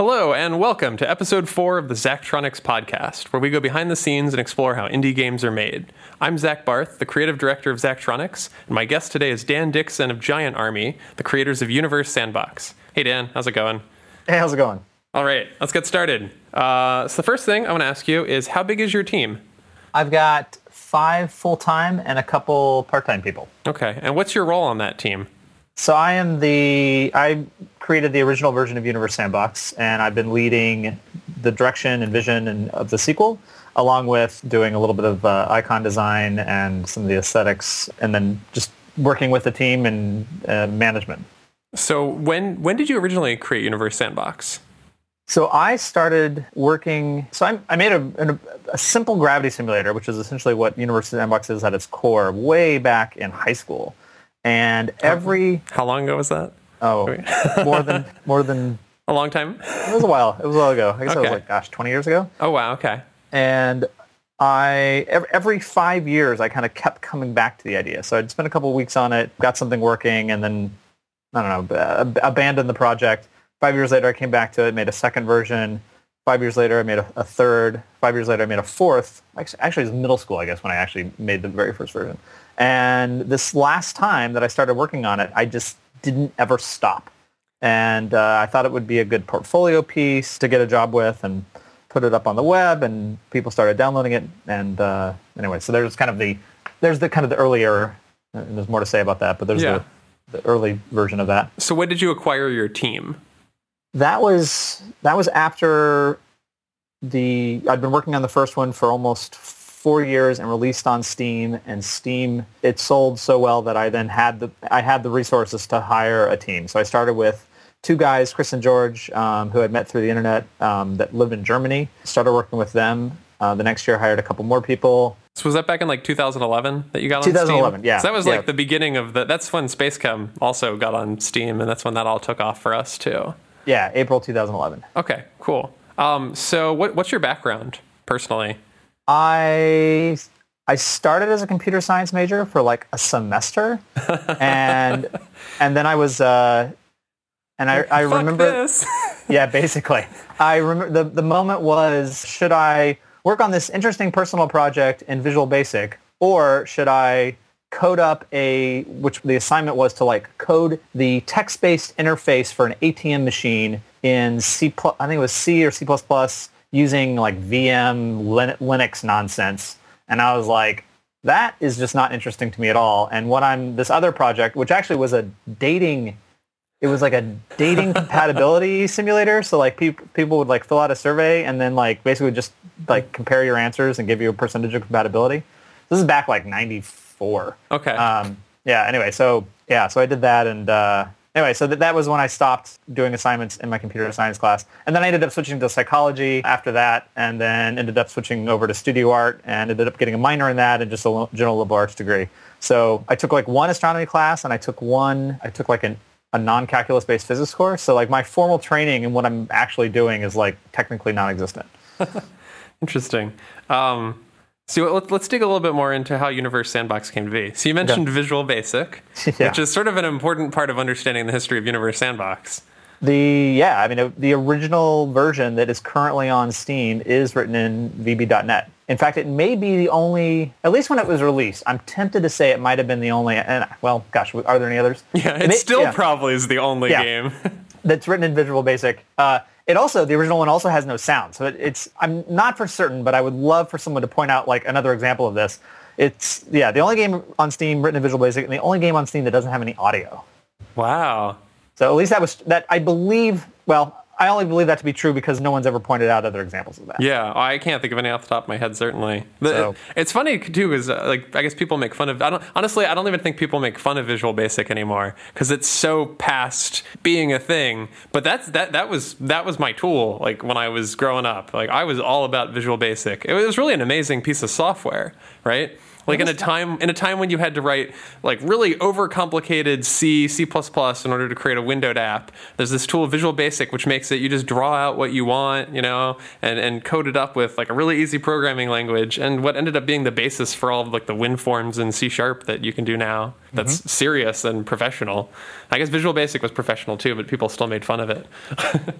Hello, and welcome to episode four of the Zachtronics podcast, where we go behind the scenes and explore how indie games are made. I'm Zach Barth, the creative director of Zachtronics, and my guest today is Dan Dixon of Giant Army, the creators of Universe Sandbox. Hey, Dan, how's it going? Hey, how's it going? All right, let's get started. Uh, so, the first thing I want to ask you is how big is your team? I've got five full time and a couple part time people. Okay, and what's your role on that team? So I am the I created the original version of Universe Sandbox, and I've been leading the direction and vision and, of the sequel, along with doing a little bit of uh, icon design and some of the aesthetics, and then just working with the team and uh, management. So when when did you originally create Universe Sandbox? So I started working. So I, I made a, a, simple gravity simulator, which is essentially what Universe Sandbox is at its core, way back in high school. And every how long ago was that? Oh, more than more than a long time. It was a while. It was a while ago. I guess okay. it was like gosh, twenty years ago. Oh wow, okay. And I every five years I kind of kept coming back to the idea. So I'd spent a couple weeks on it, got something working, and then I don't know, abandoned the project. Five years later, I came back to it, made a second version. Five years later, I made a, a third. Five years later, I made a fourth. Actually, it was middle school, I guess, when I actually made the very first version. And this last time that I started working on it, I just didn't ever stop. And uh, I thought it would be a good portfolio piece to get a job with and put it up on the web and people started downloading it. And uh, anyway, so there's kind of the, there's the kind of the earlier, and there's more to say about that, but there's yeah. the, the early version of that. So when did you acquire your team? That was, that was after the, I'd been working on the first one for almost four years and released on Steam. And Steam, it sold so well that I then had the I had the resources to hire a team. So I started with two guys, Chris and George, um, who I'd met through the internet um, that lived in Germany. Started working with them. Uh, the next year, hired a couple more people. So was that back in like 2011 that you got on 2011, Steam? yeah. So that was yeah. like the beginning of the. That's when SpaceChem also got on Steam, and that's when that all took off for us too. Yeah, April 2011. Okay, cool. Um, so what, what's your background personally? I I started as a computer science major for like a semester, and and then I was uh, and I I remember this. yeah basically I remember the the moment was should I work on this interesting personal project in Visual Basic or should I code up a which the assignment was to like code the text-based interface for an ATM machine in C I think it was C or C++ using like VM Linux nonsense. And I was like, that is just not interesting to me at all. And what I'm, this other project, which actually was a dating, it was like a dating compatibility simulator. So like pe- people would like fill out a survey and then like basically just like compare your answers and give you a percentage of compatibility. This is back like 94. Okay. Um, yeah. Anyway, so yeah, so I did that and, uh, anyway, so that, that was when I stopped doing assignments in my computer science class. And then I ended up switching to psychology after that, and then ended up switching over to studio art and ended up getting a minor in that and just a general liberal arts degree. So I took like one astronomy class and I took one, I took like an, a non-calculus based physics course. So like my formal training and what I'm actually doing is like technically non-existent. Interesting. Um, so let's, let's dig a little bit more into how Universe Sandbox came to be. So you mentioned yeah. Visual Basic, yeah. which is sort of an important part of understanding the history of Universe Sandbox. The yeah, I mean the original version that is currently on Steam is written in VB.NET. In fact, it may be the only, at least when it was released. I'm tempted to say it might have been the only. And well, gosh, are there any others? Yeah, it, still yeah. probably is the only game that's written in Visual Basic. Uh, it also the original one also has no sound, so it, it's I'm not for certain, but I would love for someone to point out like another example of this. It's yeah, the only game on Steam written in Visual Basic, and the only game on Steam that doesn't have any audio. Wow. So at least that was that I believe. Well, I only believe that to be true because no one's ever pointed out other examples of that. Yeah, I can't think of any off the top of my head. Certainly, so. it's funny too because uh, like I guess people make fun of. I don't honestly. I don't even think people make fun of Visual Basic anymore because it's so past being a thing. But that's that that was that was my tool. Like when I was growing up, like I was all about Visual Basic. It was really an amazing piece of software, right? Like in a time in a time when you had to write like really overcomplicated C, C++ in order to create a windowed app. There's this tool Visual Basic which makes it you just draw out what you want, you know, and and code it up with like a really easy programming language and what ended up being the basis for all of like the WinForms and C Sharp that you can do now. That's mm-hmm. serious and professional. I guess Visual Basic was professional too, but people still made fun of it.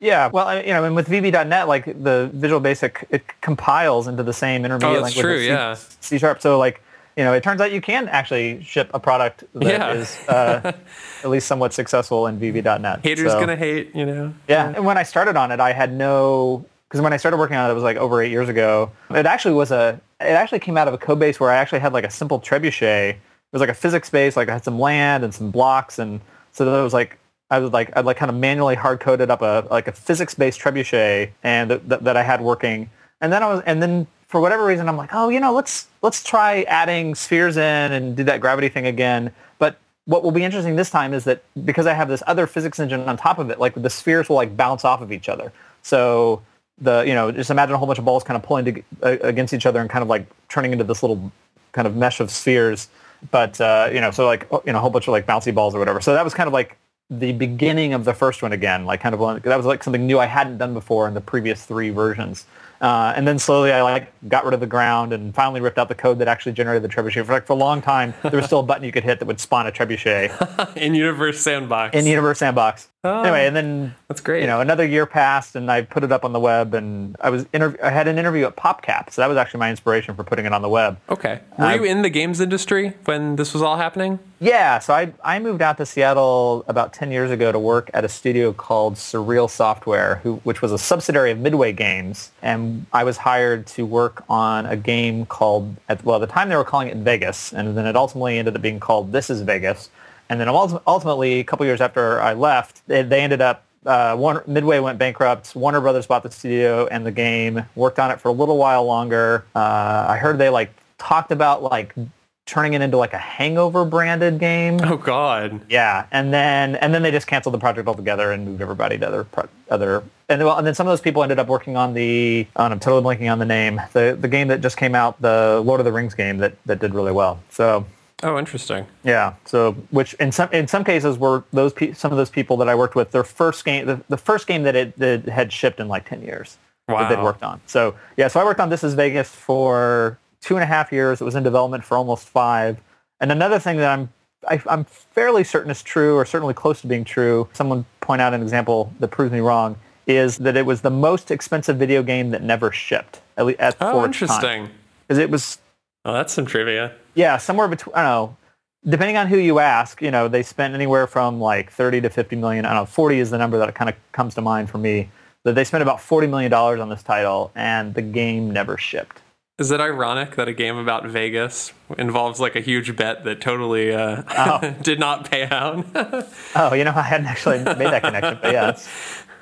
Yeah, well, I- you know, and with VB.NET, like the Visual Basic, it compiles into the same intermediate Oh, that's language true, C, yeah. C sharp. So, like, you know, it turns out you can actually ship a product that is Yeah. uh, at least somewhat successful in VB.NET. Haters So- gonna hate, you know. Yeah, and when I started on it, I had no because when I started working on it, it was like over eight years ago. It actually was a. It actually came out of a code base where I actually had like a simple trebuchet. It was like a physics base, like I had some land and some blocks, and so that was like I was like I'd like kind of manually hard coded up a like a physics based trebuchet and th- th- that I had working, and then I was and then for whatever reason I'm like oh you know let's let's try adding spheres in and do that gravity thing again, but what will be interesting this time is that because I have this other physics engine on top of it, like the spheres will like bounce off of each other. So the you know just imagine a whole bunch of balls kind of pulling to, uh, against each other and kind of like turning into this little kind of mesh of spheres. But uh, you know, so like you know a whole bunch of like bouncy balls or whatever. So that was kind of like the beginning of the first one again, like kind of one, that was like something new I hadn't done before in the previous three versions. Uh, and then slowly I like got rid of the ground and finally ripped out the code that actually generated the trebuchet. For like for a long time, there was still a button you could hit that would spawn a trebuchet In Universe Sandbox. in Universe Sandbox. Oh. Anyway, and then That's great. you know another year passed and I put it up on the web and I was interv- I had an interview at PopCap, so that was actually my inspiration for putting it on the web. Okay. Were you um, in the games industry when this was all happening? Yeah, so I I moved out to Seattle about 10 years ago to work at a studio called Surreal Software, who which was a subsidiary of Midway Games, and I was hired to work on a game called at well at the time they were calling it Vegas, and then it ultimately ended up being called This Is Vegas, and then ultimately a couple years after I left, they, they ended up uh, Warner, Midway went bankrupt. Warner Brothers bought the studio and the game. Worked on it for a little while longer. Uh, I heard they like talked about like turning it into like a Hangover branded game. Oh God. Yeah, and then and then they just canceled the project altogether and moved everybody to other pro- other and well, and then some of those people ended up working on the oh, I'm totally blanking on the name the the game that just came out the Lord of the Rings game that that did really well. So Oh, interesting. yeah, so which in some in some cases were those pe- some of those people that I worked with their first game the, the first game that it that had shipped in like ten years that they'd worked on. So yeah, so I worked on This Is Vegas for two and a half years. It was in development for almost five. And another thing that I'm I, I'm fairly certain is true, or certainly close to being true. Someone point out an example that proves me wrong. Is that it was the most expensive video game that never shipped at least at Oh, for its time. interesting. Because it was Oh, that's some trivia. yeah, somewhere between, I don't know, depending on who you ask, you know, they spent anywhere from like 30 to 50 million. I don't know, 40 is the number that kind of comes to mind for me. That they spent about 40 million dollars on this title and the game never shipped. Is it ironic that a game about Vegas involves like a huge bet that totally uh, Oh. did not pay out? Oh, you know, I hadn't actually made that connection, but yeah, it's,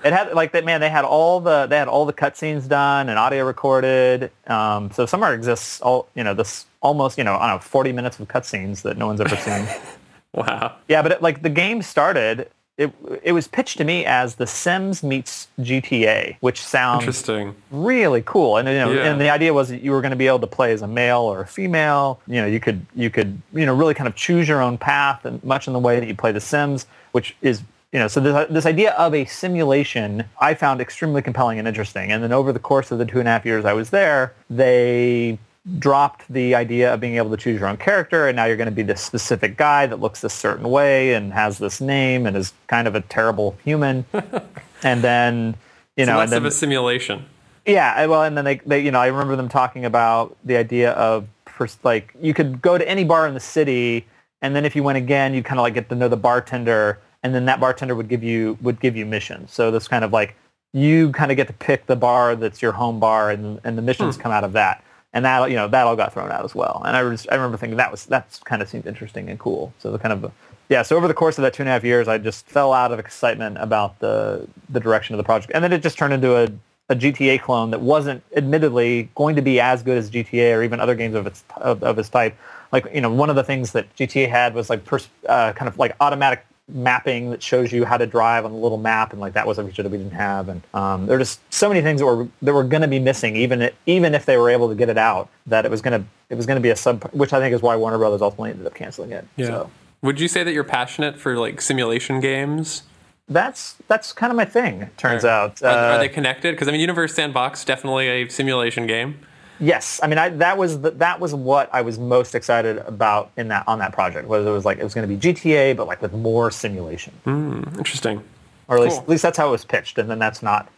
it had like that. Man, they had all the they had all the cutscenes done and audio recorded. Um, so somewhere exists all you know this almost you know I don't know 40 minutes of cutscenes that no one's ever seen. wow. Yeah, but it, like the game started, it it was pitched to me as The Sims meets GTA, which sounds Interesting. really cool. And you know, Yeah. and the idea was that you were going to be able to play as a male or a female. You know, you could you could you know really kind of choose your own path, and much in the way that you play The Sims, which is you know, so this, uh, this idea of a simulation I found extremely compelling and interesting. And then over the course of the two and a half years I was there, they dropped the idea of being able to choose your own character and now you're going to be this specific guy that looks this certain way and has this name and is kind of a terrible human and then you So know less then, of a simulation. yeah well and then they, they you know i remember them talking about the idea of pers- like you could go to any bar in the city and then if you went again you'd kind of like get to know the bartender and then that bartender would give you would give you missions. So this kind of like you kind of get to pick the bar that's your home bar and, and the missions come out of that. And that you know that all got thrown out as well. And i was i remember thinking that was that's kind of seemed interesting and cool. So the kind of yeah so over the course of that two and a half years i just fell out of excitement about the the direction of the project. And then it just turned into a a GTA clone that wasn't admittedly going to be as good as GTA or even other games of its of, of its type. Like you know, one of the things that GTA had was like pers- uh, kind of like automatic mapping that shows you how to drive on a little map, and like that was a feature that we didn't have. And um, there are just so many things that were that were going to be missing, even i- even if they were able to get it out, that it was going to it was going to be a sub, which I think is why Warner Brothers ultimately ended up canceling it. Yeah. So Would you say that you're passionate for like simulation games? that's that's kind of my thing. it Turns out. Are, are Uh, they connected? Because I mean, Universe Sandbox definitely a simulation game. Yes, I mean I, that was the, that was what I was most excited about in that on that project. Was it was like it was going to be GTA, but like with more simulation. Hmm, interesting. or at least, at least that's how it was pitched, and then that's not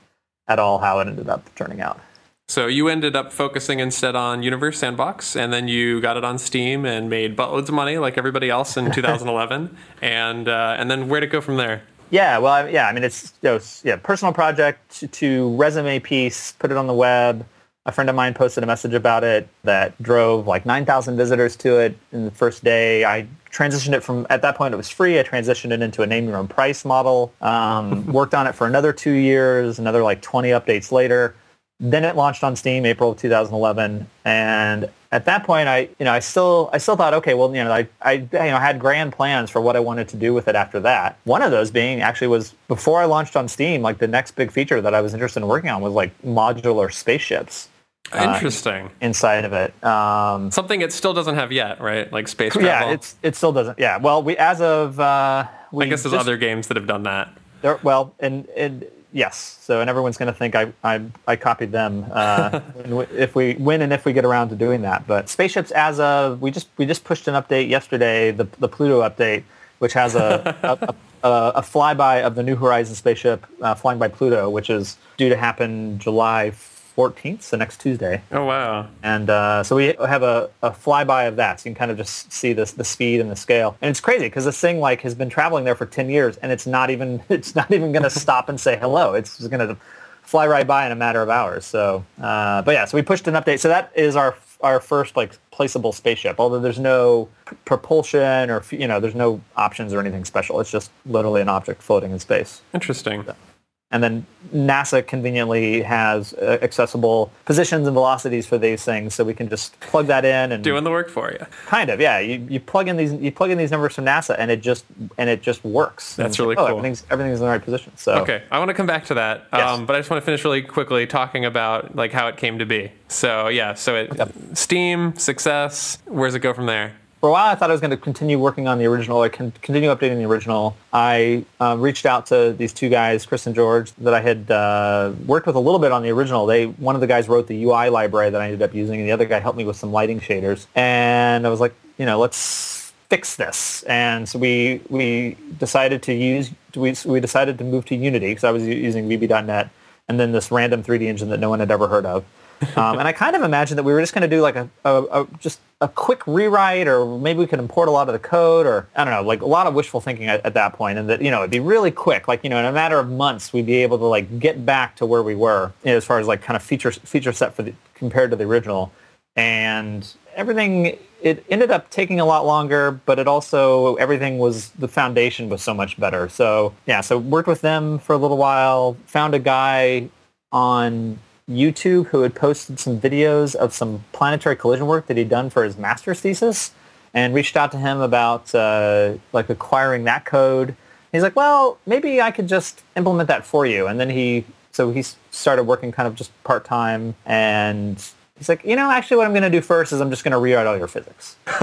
at all how it ended up turning out. So you ended up focusing instead on Universe Sandbox, and then you got it on Steam and made buttloads of money like everybody else in 2011. and uh, and then where'd it go from there? Yeah, well, yeah, I mean, it's, you know, yeah, personal project to, to resume piece, put it on the web. A friend of mine posted a message about it that drove like 9,000 visitors to it in the first day. I transitioned it from, at that point it was free. I transitioned it into a name your own price model. Um, worked on it for another two years, another like 20 updates later. Then it launched on Steam April of 2011, and at that point, I you know I still I still thought, okay, well you know I I you know had grand plans for what I wanted to do with it after that. One of those being actually was before I launched on Steam, like the next big feature that I was interested in working on was like modular spaceships. Uh, Interesting. Uh, inside of it, um, something it still doesn't have yet, right? Like space travel. Yeah, it's it still doesn't. Yeah, well, we as of uh, we I guess there's just, other games that have done that. There, well, and and yes. So, and everyone's going to think I, I, I copied them uh, if we win and if we get around to doing that. But spaceships, as of we just we just pushed an update yesterday, the the Pluto update, which has a a, a, a, flyby of the New Horizons spaceship uh, flying by Pluto, which is due to happen July 14th, so next Tuesday. Oh, wow. And uh, so we have a, a flyby of that, so you can kind of just see the, the speed and the scale. And it's crazy because this thing like has been traveling there for 10 years, and it's not even it's not even going to stop and say hello. It's just going to fly right by in a matter of hours. So, uh, but yeah, so we pushed an update. So that is our our first like placeable spaceship. Although there's no p- propulsion or you know there's no options or anything special. It's just literally an object floating in space. Interesting. So. And then NASA conveniently has uh, accessible positions and velocities for these things, so we can just plug that in and doing the work for you. Kind of, yeah. You, you plug in these you plug in these numbers from NASA, and it just and it just works. That's really like, oh, cool. Everything's everything's in the right position. So okay, I want to come back to that, yes. um, but I just want to finish really quickly talking about like how it came to be. So yeah, so it yep. Steam success. Where's it go from there? For a while, I thought I was going to continue working on the original, or continue updating the original. I uh, reached out to these two guys, Chris and George, that I had uh, worked with a little bit on the original. They one of the guys wrote the UI library that I ended up using, and the other guy helped me with some lighting shaders. And I was like, you know, let's fix this. And so we we decided to use we we decided to move to Unity because I was using VB.NET, and then this random 3D engine that no one had ever heard of. Um, and I kind of imagined that we were just going to do like a, a, a, just a quick rewrite, or maybe we could import a lot of the code, or I don't know, like a lot of wishful thinking at, at that point, and that you know it'd be really quick, like you know in a matter of months we'd be able to like get back to where we were you know, as far as like kind of feature feature set for the compared to the original, and everything it ended up taking a lot longer, but it also everything was the foundation was so much better. So yeah, so worked with them for a little while, found a guy on YouTube who had posted some videos of some planetary collision work that he'd done for his master's thesis and reached out to him about uh, like acquiring that code. He's like, well, maybe I could just implement that for you. And then he, so he started working kind of just part-time and he's like, you know, actually what I'm going to do first is I'm just going to rewrite all your physics.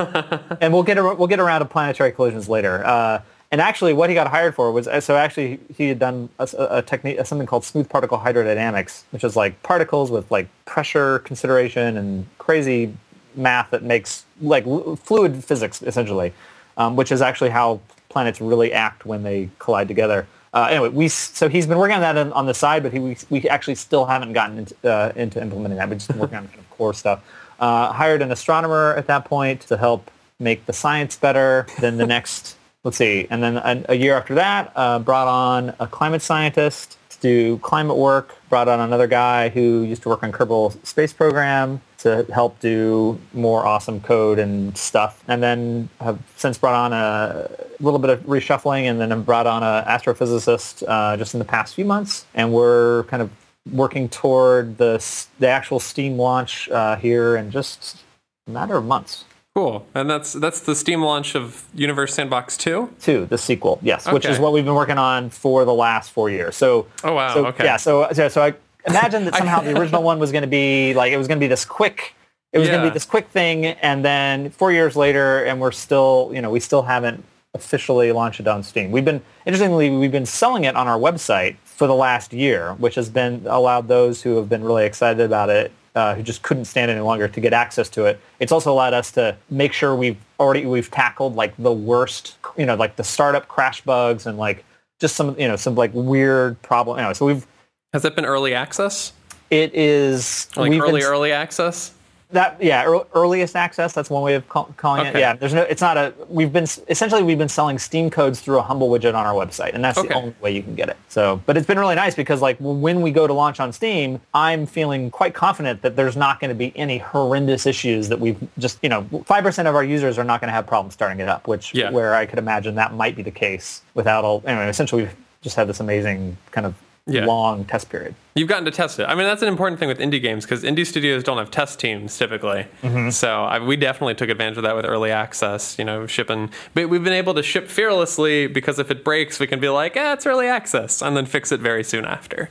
and we'll get, we'll get around to planetary collisions later. Uh, and actually, what he got hired for was so actually he had done a, a technique, something called smooth particle hydrodynamics, which is like particles with like pressure consideration and crazy math that makes like fluid physics essentially, um, which is actually how planets really act when they collide together. Uh, anyway, we so he's been working on that on, on the side, but he, we, we actually still haven't gotten into, uh, into implementing that. We've just been working on kind of core stuff. Uh, hired an astronomer at that point to help make the science better. Then the next let's see, and then a, a year after that, uh, brought on a climate scientist to do climate work, brought on another guy who used to work on Kerbal Space Program to help do more awesome code and stuff. And then have since brought on a little bit of reshuffling and then have brought on an astrophysicist uh, just in the past few months. And we're kind of working toward the, the actual Steam launch uh, here in just a matter of months. Cool, and that's that's the Steam launch of Universe Sandbox Two. Two, the sequel, yes, okay. which is what we've been working on for the last four years. So, oh wow, so, okay, yeah. So, so, so I imagine that somehow the original one was going to be like it was going to be this quick, it was yeah. going to be this quick thing, and then four years later, and we're still, you know, we still haven't officially launched it on Steam. We've been interestingly, we've been selling it on our website for the last year, which has been allowed those who have been really excited about it uh, who just couldn't stand any longer to get access to it. It's also allowed us to make sure we've already we've tackled like the worst, you know, like the startup crash bugs and like just some you know some like weird problem. Anyway, so we've has it been early access? It is like early been, early access. That yeah, earliest access. That's one way of call, calling okay. it. Yeah, there's no. It's not a. We've been essentially we've been selling Steam codes through a humble widget on our website, and that's okay. the only way you can get it. So, but it's been really nice because like when we go to launch on Steam, I'm feeling quite confident that there's not going to be any horrendous issues that we've just you know five percent of our users are not going to have problems starting it up, which yeah. where I could imagine that might be the case without all. Anyway, essentially we've just had this amazing kind of yeah. long test period. You've gotten to test it. I mean, that's an important thing with indie games because indie studios don't have test teams typically. Mm-hmm. So I, we definitely took advantage of that with early access. You know, shipping. But we've been able to ship fearlessly because if it breaks, we can be like, "Ah, it's early access," and then fix it very soon after.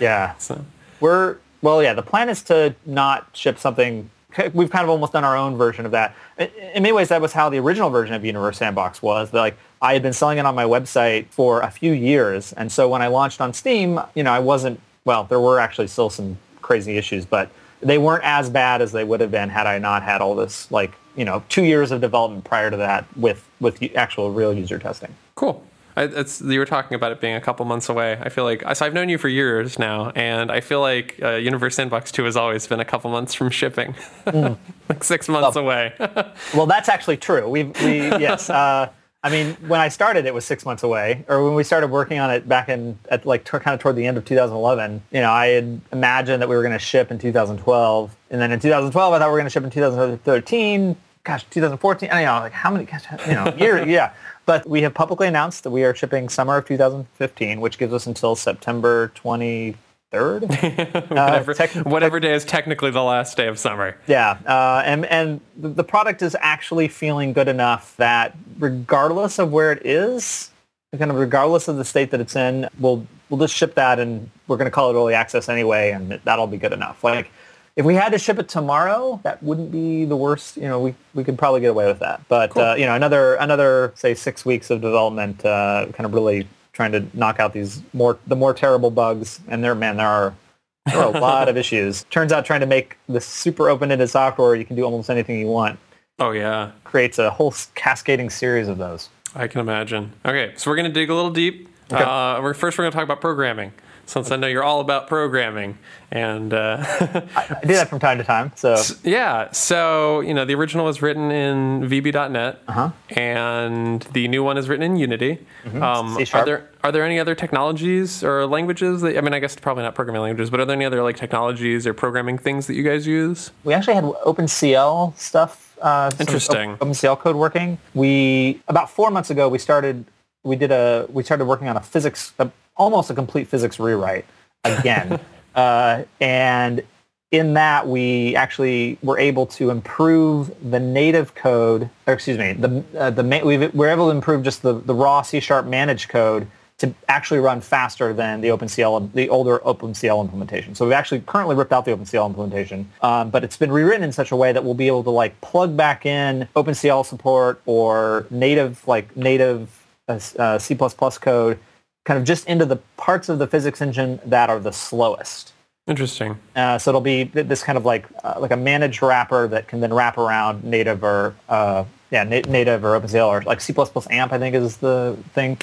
Yeah. So we're well, yeah. The plan is to not ship something we've kind of almost done our own version of that. In many ways, that was how the original version of Universe Sandbox was. Like I had been selling it on my website for a few years, and so when I launched on Steam, you know, I wasn't. Well, there were actually still some crazy issues, but they weren't as bad as they would have been had I not had all this like you know two years of development prior to that with with actual real user testing. Cool. It's you were talking about it being a couple months away. I feel like so I've known you for years now, and I feel like uh, Universe Sandbox Two has always been a couple months from shipping, mm. like six months well, away. well, that's actually true. We've, we yes. Uh, I mean, when I started, it was six months away, or when we started working on it back in at like t- kind of toward the end of 2011. You know, I had imagined that we were going to ship in 2012, and then in 2012, I thought we were going to ship in 2013. Gosh, 2014. I don't know, like how many? Gosh, you know, year, yeah. But we have publicly announced that we are shipping summer of 2015, which gives us until September 20 third. whatever, uh, whatever day is technically the last day of summer. Yeah, uh, and and the product is actually feeling good enough that regardless of where it is, kind of regardless of the state that it's in, we'll we'll just ship that, and we're going to call it early access anyway, and that'll be good enough. Like. If we had to ship it tomorrow, that wouldn't be the worst. You know, we, we could probably get away with that. But cool. uh, you know, another another say six weeks of development, uh, kind of really trying to knock out these more the more terrible bugs. And there, man, there are there are a lot of issues. Turns out, trying to make this super open-ended software, you can do almost anything you want. Oh yeah, creates a whole cascading series of those. I can imagine. Okay, so we're gonna dig a little deep. Okay. Uh, we're, first, we're gonna talk about programming since I know you're all about programming. And uh, I, do that from time to time. So yeah, so you know the original was written in VB.NET, uh-huh. and the new one is written in Unity. Mm-hmm. Um, are there are there any other technologies or languages that I mean? I guess probably not programming languages, but are there any other like technologies or programming things that you guys use? We actually had OpenCL stuff. Uh, Interesting. OpenCL code working. We about four months ago we started. We did a. We started working on a physics. A, almost a complete physics rewrite again. uh, and in that, we actually were able to improve the native code, or excuse me, the, uh, the we were able to improve just the, the raw C-sharp managed code to actually run faster than the OpenCL, the older OpenCL implementation. So we've actually currently ripped out the OpenCL implementation, um, but it's been rewritten in such a way that we'll be able to like plug back in OpenCL support or native, like native uh, uh C++ code kind of just into the parts of the physics engine that are the slowest. Interesting. Uh, so it'll be this kind of like uh, like a managed wrapper that can then wrap around native or uh, yeah na- native or OpenCL or like C++ AMP I think is the thing.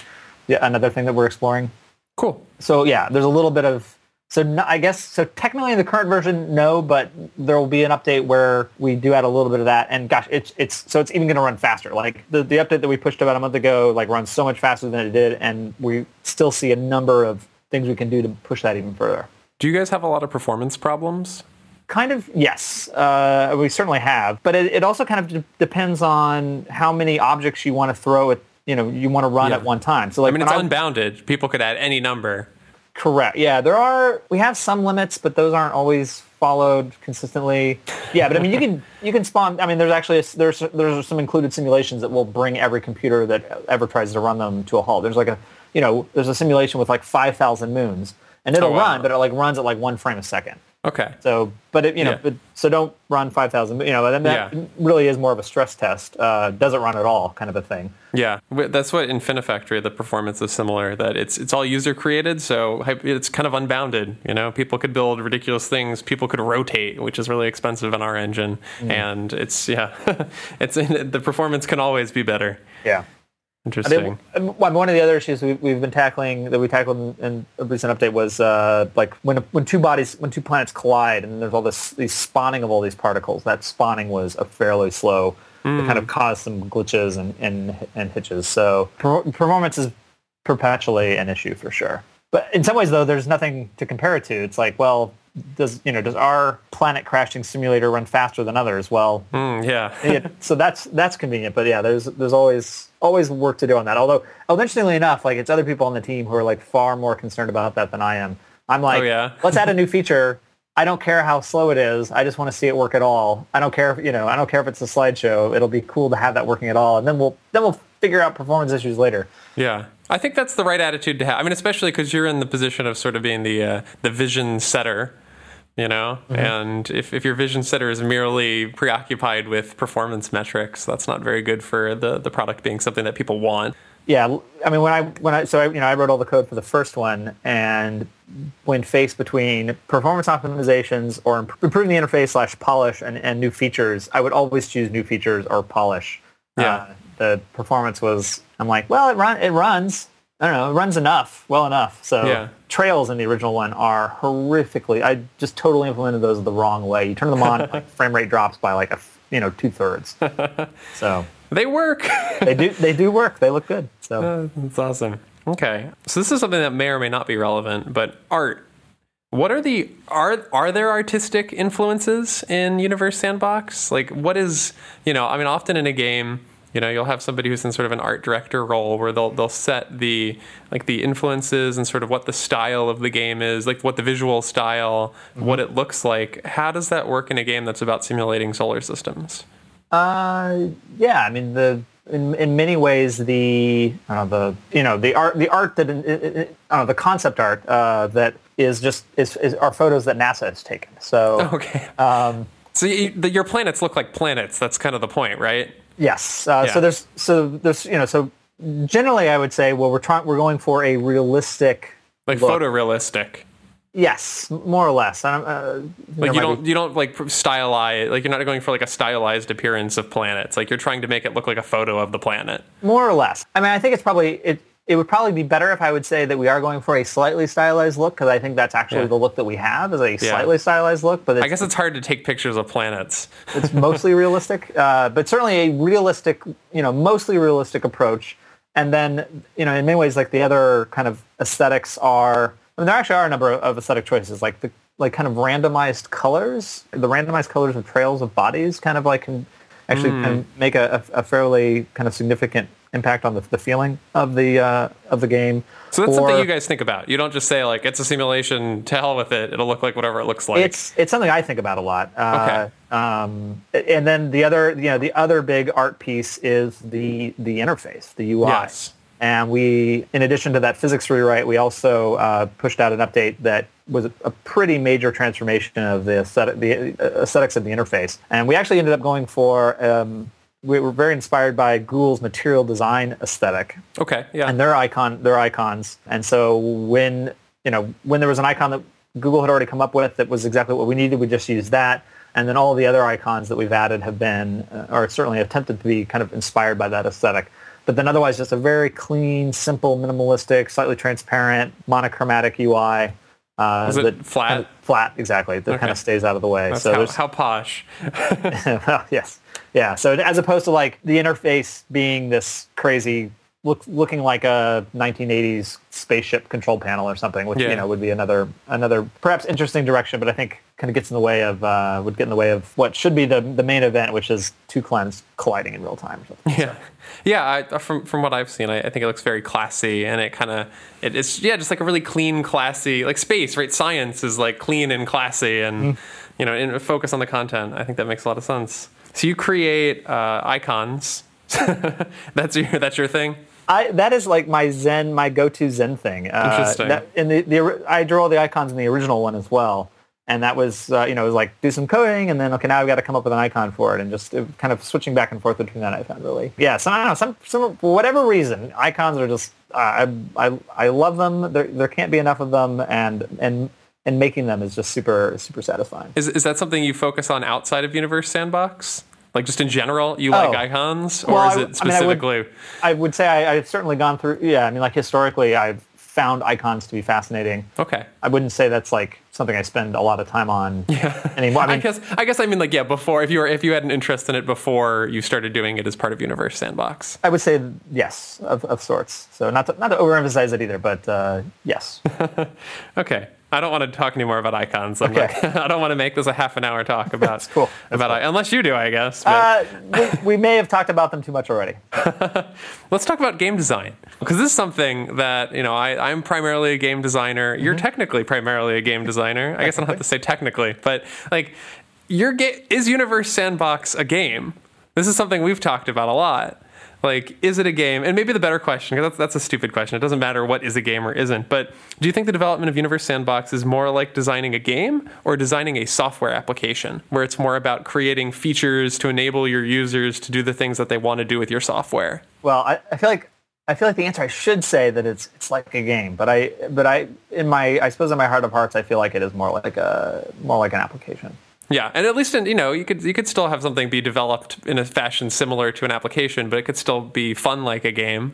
Yeah, another thing that we're exploring. Cool. So yeah, there's a little bit of so no, I guess so. Technically, in the current version, no, but there will be an update where we do add a little bit of that. And gosh, it's it's so it's even going to run faster. Like the the update that we pushed about a month ago, like runs so much faster than it did, and we still see a number of things we can do to push that even further. Do you guys have a lot of performance problems? Kind of, yes. Uh, we certainly have, but it, it also kind of d- depends on how many objects you want to throw at you know you want to run yeah. at one time. So like, I mean, it's unbounded. People could add any number. Correct. Yeah, there are. We have some limits, but those aren't always followed consistently. Yeah, but I mean, you can you can spawn. I mean, there's actually a, there's there's some included simulations that will bring every computer that ever tries to run them to a halt. There's like a you know there's a simulation with like five thousand moons, and it'll oh, wow. run, but it like runs at like one frame a second. Okay. So, but it, you know, yeah. but, so don't run 5,000. You know, and that yeah. really is more of a stress test. Uh, doesn't run at all, kind of a thing. Yeah, that's what Infinifactory the performance is similar. That it's it's all user created, so it's kind of unbounded. You know, people could build ridiculous things. People could rotate, which is really expensive in our engine, mm. and it's yeah, it's the performance can always be better. Yeah. Interesting. one of the other issues we, have been tackling that we tackled in a recent update was uh, like when when two bodies when two planets collide and there's all this these spawning of all these particles. That spawning was a fairly slow. Mm. It kind of caused some glitches and and, and hitches. So performance is perpetually an issue for sure. But in some ways, though, there's nothing to compare it to. It's like, well, does you know does our planet crashing simulator run faster than others? Well, mm, yeah. it, so that's that's convenient. But yeah, there's there's always always work to do on that. Although, oh, interestingly enough, like it's other people on the team who are like far more concerned about that than I am. I'm like, oh, yeah. let's add a new feature. I don't care how slow it is. I just want to see it work at all. I don't care if you know. I don't care if it's a slideshow. It'll be cool to have that working at all, and then we'll then we'll figure out performance issues later. Yeah. I think that's the right attitude to have. I mean, especially because you're in the position of sort of being the uh, the vision setter you know? Mm-hmm. and if, if your vision setter is merely preoccupied with performance metrics that's not very good for the, the product being something that people want. Yeah i mean when i when i so I, you know i wrote all the code for the first one and when faced between performance optimizations or improving the interface slash polish and, and new features i would always choose new features or polish. Yeah. Uh, the performance was i'm like well it run it runs I don't know, it runs enough, well enough. So yeah. trails in the original one are horrifically. I just totally implemented those the wrong way. You turn them on, like frame rate drops by like a you know two thirds. So they work. they do. They do work. They look good. So uh, that's awesome. Okay, so this is something that may or may not be relevant, but art. What are the are are there artistic influences in Universe Sandbox? Like, what is you know? I mean, often in a game you know, you'll have somebody who's in sort of an art director role where they'll they'll set the like the influences and sort of what the style of the game is, like what the visual style, mm-hmm. what it looks like. How does that work in a game that's about simulating solar systems? Uh, yeah, I mean the in, in many ways the uh, the you know the art the art that uh, the concept art uh, that is just is, is are photos that NASA has taken. So okay. Um, so you, the, your planets look like planets. That's kind of the point, right? Yes. Uh, yeah. So there's so there's you know so generally I would say well we're trying we're going for a realistic like look. photorealistic. Yes, more or less. Uh, like you don't be... you don't like stylize like you're not going for like a stylized appearance of planets. Like you're trying to make it look like a photo of the planet. More or less. I mean, I think it's probably it it would probably be better if I would say that we are going for a slightly stylized look because I think that's actually yeah. the look that we have is a yeah. slightly stylized look. But I guess it's hard to take pictures of planets. it's mostly realistic, uh, but certainly a realistic, you know, mostly realistic approach. And then, you know, in many ways, like the other kind of aesthetics are. I mean, there actually are a number of aesthetic choices, like the like kind of randomized colors. The randomized colors of trails of bodies kind of like can actually mm. can make a, a, fairly kind of significant impact on the, the feeling of the uh, of the game. So that's or, something you guys think about. You don't just say like it's a simulation. To hell with it. It'll look like whatever it looks like. It's it's something I think about a lot. Uh, okay. Um, and then the other you know the other big art piece is the the interface, the UI. Yes. And we, in addition to that physics rewrite, we also uh, pushed out an update that was a pretty major transformation of the, aesthetic, the uh, aesthetics of the interface. And we actually ended up going for um, we were very inspired by Google's material design aesthetic. Okay, yeah. And their icon, their icons. And so when you know when there was an icon that Google had already come up with that was exactly what we needed, we just used that. And then all the other icons that we've added have been, uh, or certainly attempted to be, kind of inspired by that aesthetic. But then otherwise, just a very clean, simple, minimalistic, slightly transparent, monochromatic UI. Uh, Is it flat? Kind of flat, exactly. That okay. kind of stays out of the way. That's so how, how posh. well, yes. Yeah. So as opposed to like the interface being this crazy look, looking like a 1980s spaceship control panel or something, which yeah. you know would be another another perhaps interesting direction, but I think kind of gets in the way of uh, would get in the way of what should be the the main event, which is two clans colliding in real time or something. Yeah, so. yeah. I, uh, from from what I've seen, I, I, think it looks very classy, and it kind of it, it's yeah, just like a really clean, classy like space, right? Science is like clean and classy, and mm. you know, and focus on the content. I think that makes a lot of sense. So you create uh, icons. that's your that's your thing. I that is like my Zen, my go-to Zen thing. Uh, Interesting. That, in the, the I drew all the icons in the original one as well, and that was uh, you know it was like do some coding and then okay now I've got to come up with an icon for it and just it, kind of switching back and forth between that I found really yeah. So I don't know some some for whatever reason icons are just uh, I I I love them. There there can't be enough of them and and and making them is just super super satisfying. Is is that something you focus on outside of Universe Sandbox? Like just in general, you like Oh. icons, or Well, is it I mean, I would- specifically? I would say I, I've certainly gone through. Yeah, I mean, like historically, I've found icons to be fascinating. okay. I wouldn't say that's like something I spend a lot of time on anymore. I I guess I guess I mean like yeah. Before if you were if you had an interest in it before you started doing it as part of Universe Sandbox. I would say yes, of, of sorts. So not to, not to overemphasize it either, but uh, yes. Okay. I don't want to talk anymore about icons. I'm Okay. like, I don't want to make this a half an hour talk about That's cool. That's about I- unless you do, I guess. But Uh, we, we may have talked about them too much already. let's talk about game design because this is something that you know I, I'm primarily a game designer. You're Mm-hmm. technically primarily a game designer. I guess I don't have to say technically, but like your ga- is Universe Sandbox a game? This is something we've talked about a lot. Like, is it a game? And maybe the better question, because that's, that's a stupid question. It doesn't matter what is a game or isn't. But do you think the development of Universe Sandbox is more like designing a game or designing a software application, where it's more about creating features to enable your users to do the things that they want to do with your software? Well, I, I feel like I feel like the answer I should say that it's it's like a game, but I but I in my I suppose in my heart of hearts I feel like it is more like a more like an application. Yeah, and at least in, you know you could you could still have something be developed in a fashion similar to an application, but it could still be fun like a game.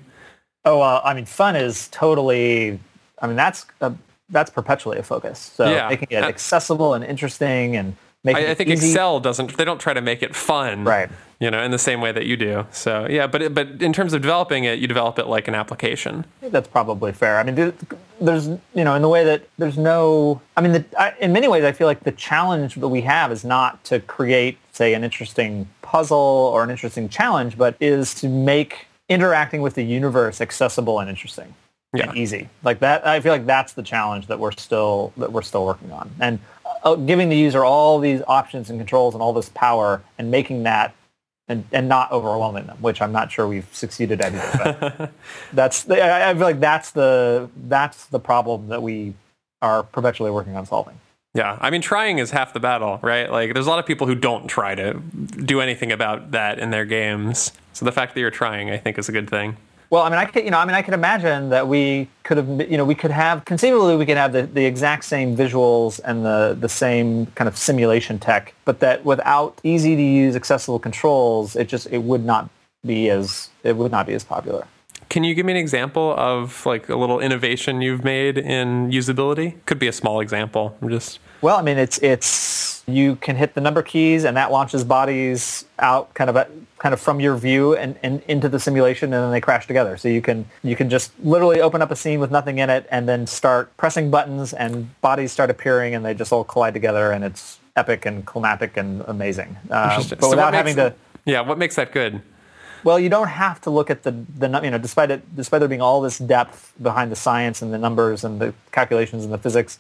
Oh, uh, I mean, fun is totally. I mean, that's a, that's perpetually a focus. So Yeah. making it Uh, accessible and interesting and I, I think easy. Excel doesn't. They don't try to make it fun, Right. You know, in the same way that you do. So yeah, but it, but in terms of developing it, you develop it like an application. That's probably fair. I mean, there's you know in the way that there's no. I mean, the, I, in many ways, I feel like the challenge that we have is not to create, say, an interesting puzzle or an interesting challenge, but is to make interacting with the universe accessible and interesting Yeah. and easy. Like that, I feel like that's the challenge that we're still that we're still working on, and uh, giving the user all these options and controls and all this power, and making that. And, and not overwhelming them, which I'm not sure we've succeeded at either. But that's the, I I feel like that's the that's the problem that we are perpetually working on solving. Yeah, I mean, trying is half the battle, right? Like, there's a lot of people who don't try to do anything about that in their games. So the fact that you're trying, I think, is a good thing. Well, I mean, I could, you know, I mean, I could imagine that we could have, you know, we could have conceivably we could have the, the exact same visuals and the the same kind of simulation tech, but that without easy to use accessible controls, it just it would not be as it would not be as popular. Can you give me an example of like a little innovation you've made in usability? Could be a small example. I'm just Well, I mean, it's it's you can hit the number keys and that launches bodies out kind of kind of from your view and, and into the simulation and then they crash together. So you can you can just literally open up a scene with nothing in it and then start pressing buttons and bodies start appearing and they just all collide together and it's epic and climatic and amazing. Uh, but So without having to yeah. What makes that good? well, you don't have to look at the, the you know, despite it, despite there being all this depth behind the science and the numbers and the calculations and the physics,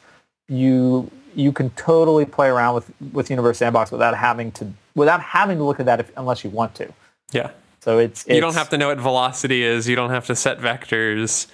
you you can totally play around with with Universe Sandbox without having to without having to look at that if, unless you want to. Yeah. So it's, it's You don't have to know what velocity is. You don't have to set vectors.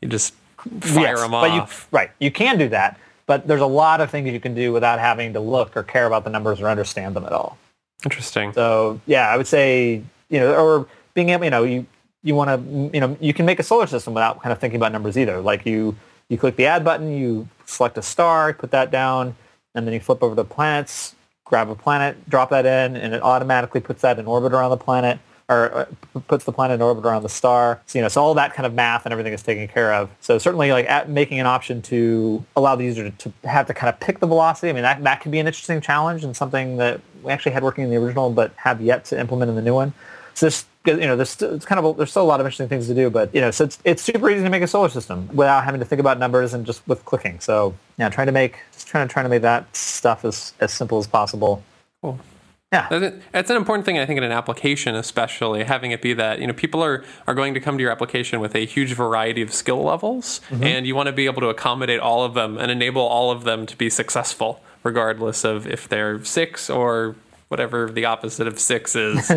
You just fire yes, them but you, off. right, you can do that, but there's a lot of things you can do without having to look or care about the numbers or understand them at all. Interesting. So yeah, I would say you know, or being able, you know, you you want to, you know, you can make a solar system without kind of thinking about numbers either. Like you you click the add button, you select a star, put that down, and then you flip over the planets, grab a planet, drop that in, and it automatically puts that in orbit around the planet or uh, puts the planet in orbit around the star. So, you know, so all that kind of math and everything is taken care of. So certainly like making an option to allow the user to, to have to kind of pick the velocity. I mean, that, that could be an interesting challenge and something that we actually had working in the original, but have yet to implement in the new one. So this, you know, there's still, it's kind of a, there's still a lot of interesting things to do, but you know, so it's it's super easy to make a solar system without having to think about numbers and just with clicking. So yeah, trying to make just trying to trying to make that stuff as as simple as possible. Cool. Yeah. That's- That's an important thing, I think, in an application, especially having it be that you know people are are going to come to your application with a huge variety of skill levels, Mm-hmm. and you want to be able to accommodate all of them and enable all of them to be successful, regardless of if they're six or whatever the opposite of six is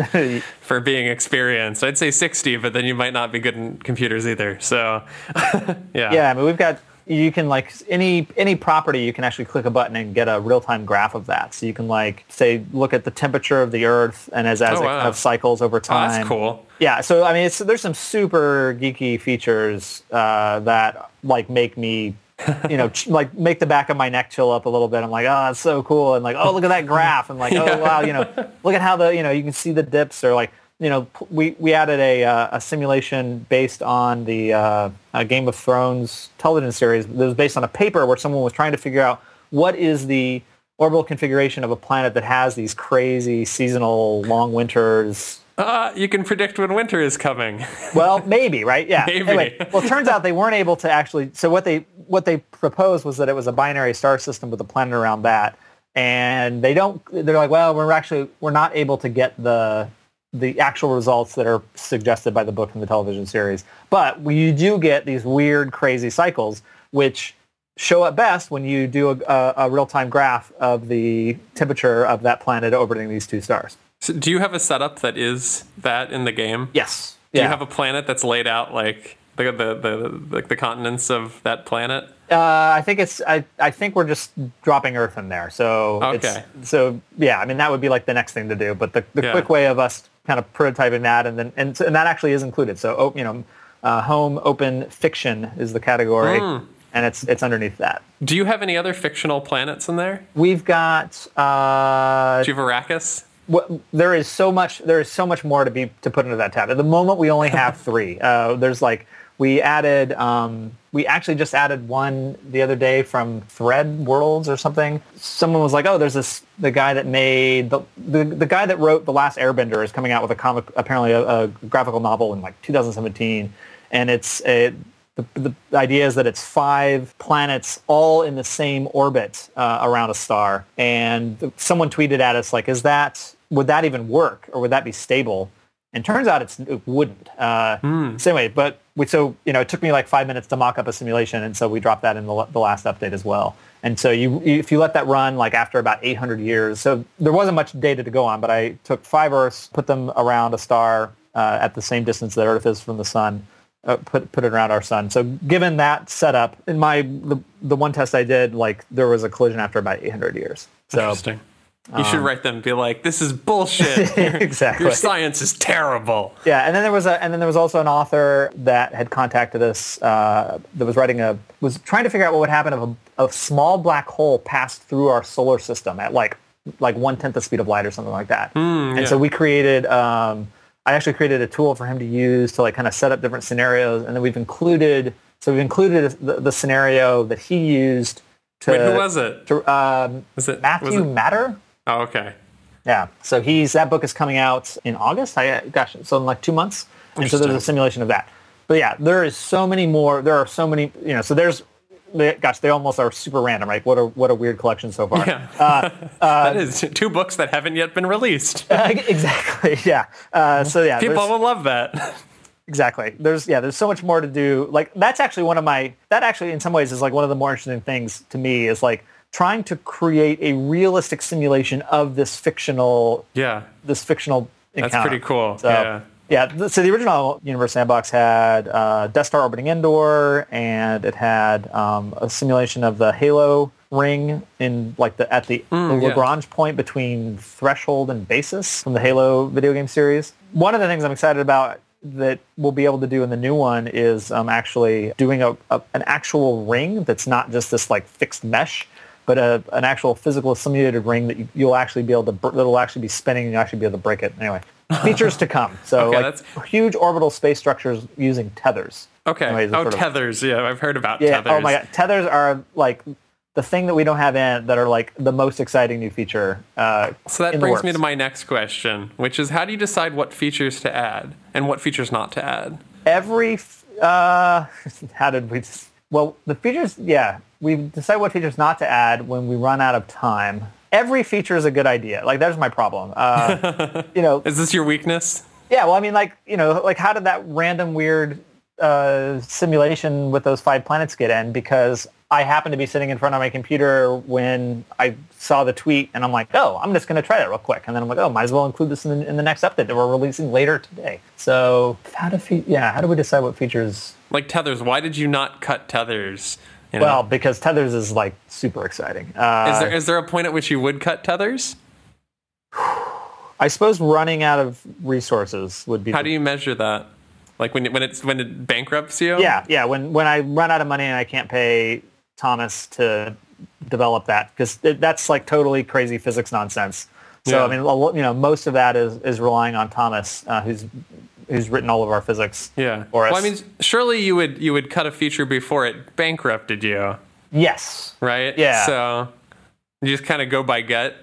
for being experienced. I'd say sixty, but then you might not be good in computers either. So, yeah, Yeah, I mean, we've got you can like any any property you can actually click a button and get a real time graph of that. So you can like say look at the temperature of the Earth and as as Oh, it kind of cycles over Oh, time. that's cool. Yeah, so I mean, it's, there's some super geeky features uh, that like make me you know, ch- like make the back of my neck chill up a little bit. I'm like, oh, that's so cool. And like, oh, look at that graph. And like, oh, wow, you know, look at how the, you know, you can see the dips or like, you know, we, we added a, uh, a simulation based on the uh, Game of Thrones television series that was based on a paper where someone was trying to figure out what is the orbital configuration of a planet that has these crazy seasonal long winters. Uh, you can predict when winter is coming. well, maybe, right? Yeah. Maybe. Anyway, well, it turns out they weren't able to actually. So what they what they proposed was that it was a binary star system with a planet around that, and they don't. They're like, well, we're actually we're not able to get the the actual results that are suggested by the book and the television series. But you do get these weird, crazy cycles, which show up best when you do a, a, a real-time graph of the temperature of that planet orbiting these two stars. So do you have a setup that is that in the game? Yes. Do yeah. you have a planet that's laid out like the the the, the, the continents of that planet? Uh, I think it's. I, I think we're just dropping Earth in there. So okay. so yeah, I mean that would be like the next thing to do. But the, the Yeah. quick way of us kind of prototyping that, and then and, and that actually is included. So oh, you know, uh, home open fiction is the category, Hmm. and it's it's underneath that. Do you have any other fictional planets in there? We've got uh, Do you have Arrakis? What, there is so much there is so much more to be to put into that tab. At the moment, we only have three. Uh, there's like we added um, we actually just added one the other day from Threadworlds or something. Someone was like, oh, there's this the guy that made the the, the guy that wrote the Last Airbender is coming out with a comic apparently a, a graphical novel in like 2017, and it's a the, the idea is that it's five planets all in the same orbit uh, around a star. And someone tweeted at us like, "Is that would that even work, or would that be stable?" And turns out it's, it wouldn't. Uh, So anyway, but we, so you know, it took me like five minutes to mock up a simulation, and so we dropped that in the, the last update as well. And so you, you, if you let that run like after about 800 years, so there wasn't much data to go on, but I took five Earths, put them around a star uh, at the same distance that Earth is from the sun, uh, put put it around our sun. So given that setup, in my the, the one test I did, like there was a collision after about 800 years. So Interesting. You should write them and be like, "This is bullshit. Exactly. Your science is terrible." yeah, and then there was a and then there was also an author that had contacted us uh, that was writing a was trying to figure out what would happen if a, a small black hole passed through our solar system at like like one tenth the speed of light or something like that. and yeah. so we created. Um, I actually created a tool for him to use to like kind of set up different scenarios, and then we've included so we've included the, the scenario that he used to. Wait, who was it? to, um, Was it was Matthew it- Matter? Oh, okay. Yeah. So he's that book is coming out in August. I gosh, so in like two months. And so there's a simulation of that. But yeah, there is so many more. There are so many. You know. So there's. they- Gosh, they almost are super random, right? What a what a weird collection so far. Yeah. Uh, that is two books that haven't yet been released. exactly. Yeah. Uh, so yeah, People will love that. exactly. There's yeah. There's so much more to do. Like that's actually one of my. That actually, in some ways, is like one of the more interesting things to me. Is like trying to create a realistic simulation of this fictional yeah, this fictional that's pretty cool. So, yeah. yeah. so the original Universe Sandbox had uh, Death Star orbiting Endor, and it had um, a simulation of the Halo ring in like the at the, the Mm, yeah. Lagrange point between Threshold and Basis from the Halo video game series. One of the things I'm excited about that we'll be able to do in the new one is um, actually doing a, a an actual ring that's not just this like fixed mesh, but a, an actual physical simulated ring that you, you'll actually be able to that'll actually be spinning and you'll actually be able to break it. Anyway, features to come. So Okay, like that's- huge orbital space structures using tethers. Okay. Anyways, oh, sort of- tethers. Yeah, I've heard about Yeah. tethers. Oh my god, tethers are like the thing that we don't have in that are like the most exciting new feature. Uh, So that brings me to my next question, which is how do you decide what features to add and what features not to add? every uh how did we just, well the features yeah we decide what features not to add when we run out of time. Every feature is a good idea. Like that's my problem. Uh you know Is this your weakness? yeah well i mean like you know like how did that random weird uh simulation with those five planets get in? Because i happened to be sitting in front of my computer when i saw the tweet and i'm like oh i'm just going to try that real quick. And then i'm like oh might as well include this in the, in the next update that we're releasing later today. So how do fe- yeah how do we decide what features Like tethers, why did you not cut tethers? You know? well because tethers is like super exciting uh, is there is there a point at which you would cut tethers? i suppose running out of resources would be How the do you measure that? Like when it, when it's when it bankrupts you? Yeah, yeah. When when I run out of money and I can't pay Thomas to develop that because that's like totally crazy physics nonsense. So yeah. I mean, you know, most of that is is relying on Thomas, uh, who's who's written all of our physics. Yeah. Well, I mean, surely you would you would cut a feature before it bankrupted you. Yes. Right. Yeah. So you just kind of go by gut.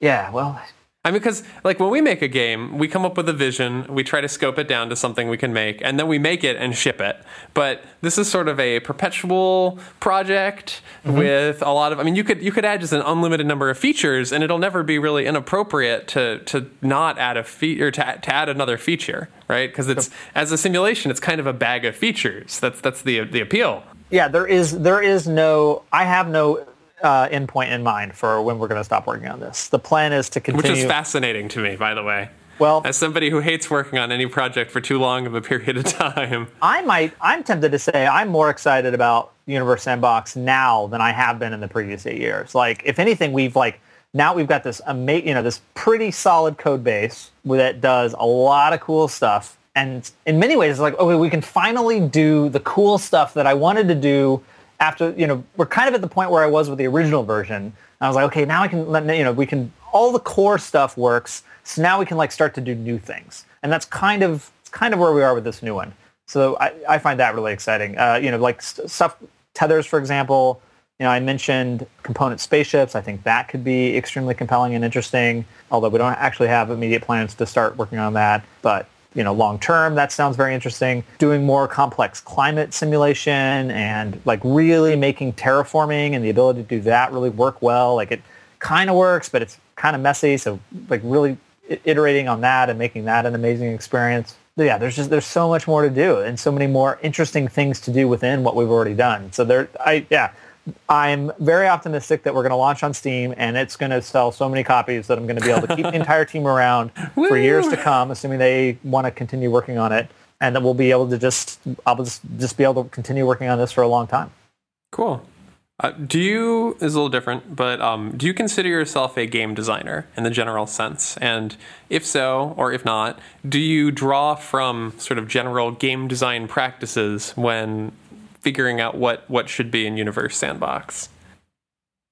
Yeah. Well, I mean, because like when we make a game, we come up with a vision, we try to scope it down to something we can make, and then we make it and ship it. But this is sort of a perpetual project mm-hmm. with a lot of. I mean, you could you could add just an unlimited number of features, and it'll never be really inappropriate to to not add a feature to, to add another feature, right? Because it's as a simulation, it's kind of a bag of features. That's that's the the appeal. Yeah, there is there is no. I have no uh, endpoint in mind for when we're going to stop working on this. The plan is to continue. Which is fascinating to me, by the way. Well, as somebody who hates working on any project for too long of a period of time, I might. I'm tempted to say I'm more excited about Universe Sandbox now than I have been in the previous eight years. Like, if anything, we've like now we've got this ama- you know, this pretty solid code base that does a lot of cool stuff. And in many ways, it's like, okay, we can finally do the cool stuff that I wanted to do after, you know, we're kind of at the point where I was with the original version. I was like, okay, now I can, let, you know, we can, all the core stuff works. So now we can like start to do new things. And that's kind of, kind of where we are with this new one. So I, I find that really exciting. Uh, you know, like st- stuff, tethers, for example, you know, I mentioned component spaceships. I think that could be extremely compelling and interesting, although we don't actually have immediate plans to start working on that. But you know, long term, that sounds very interesting. Doing more complex climate simulation and like really making terraforming and the ability to do that really work well. Like it kind of works, but it's kind of messy. So like really iterating on that and making that an amazing experience. But yeah, there's just there's so much more to do and so many more interesting things to do within what we've already done. So there, I yeah, I'm very optimistic that we're going to launch on Steam and it's going to sell so many copies that I'm going to be able to keep the entire team around for years to come, assuming they want to continue working on it, and that we'll be able to just I'll just just be able to continue working on this for a long time. Cool. Uh, do you is a little different, but um, do you consider yourself a game designer in the general sense? And if so, or if not, do you draw from sort of general game design practices when figuring out what what should be in Universe Sandbox?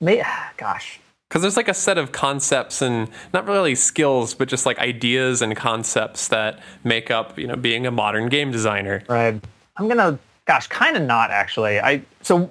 May, gosh, because there's like a set of concepts and not really skills, but just like ideas and concepts that make up you know being a modern game designer. Right. I'm gonna, gosh, kind of not actually. I so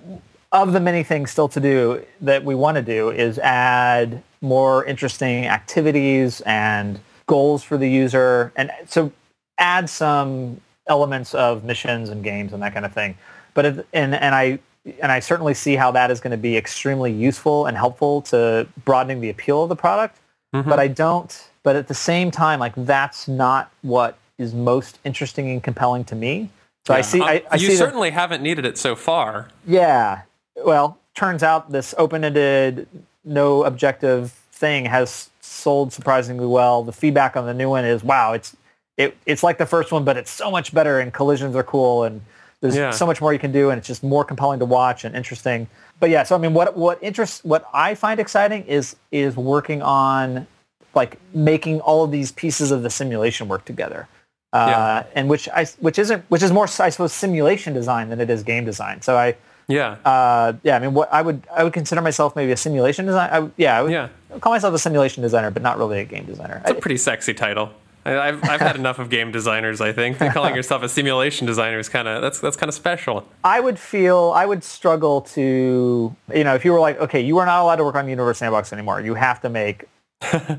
of the many things still to do that we want to do is add more interesting activities and goals for the user, and so add some elements of missions and games and that kind of thing. But it, and and I and I certainly see how that is going to be extremely useful and helpful to broadening the appeal of the product. Mm-hmm. But I don't. But at the same time, like that's not what is most interesting and compelling to me. So yeah. I see. I, I you see certainly that, haven't needed it so far. Yeah. Well, turns out this open-ended, no objective thing has sold surprisingly well. The feedback on the new one is, wow, it's it, it's like the first one, but it's so much better, and collisions are cool, and there's yeah. so much more you can do, and it's just more compelling to watch and interesting. But yeah, so I mean, what what interests what I find exciting is is working on like making all of these pieces of the simulation work together. Uh, yeah. and which I which isn't which is more I suppose simulation design than it is game design. So I yeah uh, yeah I mean what I would I would consider myself maybe a simulation designer. yeah I would yeah. call myself a simulation designer, but not really a game designer. It's a pretty sexy title. I've I've had enough of game designers. I think calling yourself a simulation designer is kind of that's that's kind of special. I would feel I would struggle to you know if you were like okay you are not allowed to work on Universe Sandbox anymore. You have to make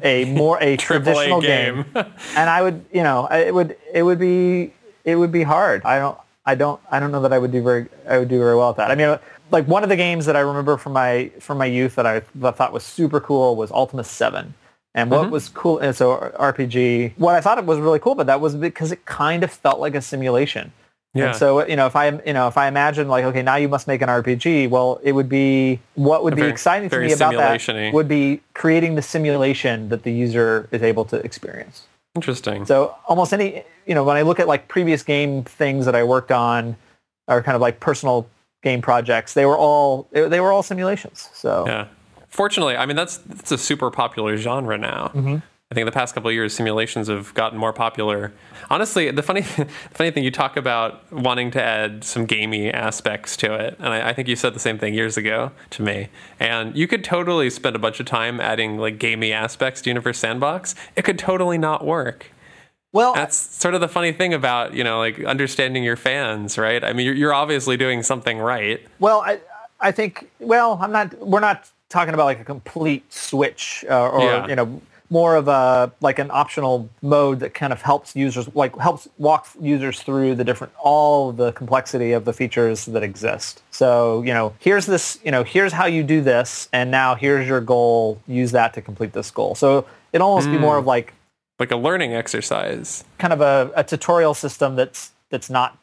a more a traditional game. game. and I would you know it would it would be it would be hard. I don't I don't I don't know that I would do very I would do very well at that. I mean like one of the games that I remember from my from my youth that I that thought was super cool was Ultima Seven and what mm-hmm. was cool, and so RPG, what I thought it was really cool, but that was because it kind of felt like a simulation. Yeah. And so you know, if I you know if I imagine like okay, now you must make an RPG. Well, it would be what would a be exciting to me about that would be creating the simulation that the user is able to experience. Interesting. So almost any you know when I look at like previous game things that I worked on, or kind of like personal game projects, they were all they were all simulations. So yeah fortunately, I mean that's that's a super popular genre now. Mm-hmm. I think in the past couple of years, simulations have gotten more popular. Honestly, the funny, the funny thing you talk about wanting to add some gamey aspects to it, and I, I, think you said the same thing years ago to me. And you could totally spend a bunch of time adding like gamey aspects to Universe Sandbox. It could totally not work. Well, that's sort of the funny thing about you know like understanding your fans, right? I mean, you're, you're obviously doing something right. Well, I I think well, I'm not. We're not talking about like a complete switch uh, or yeah. you know more of a like an optional mode that kind of helps users like helps walk users through the different all the complexity of the features that exist. So, you know, here's this, you know, here's how you do this and now here's your goal, use that to complete this goal. So, it almost mm. be more of like like a learning exercise. Kind of a, a tutorial system that's that's not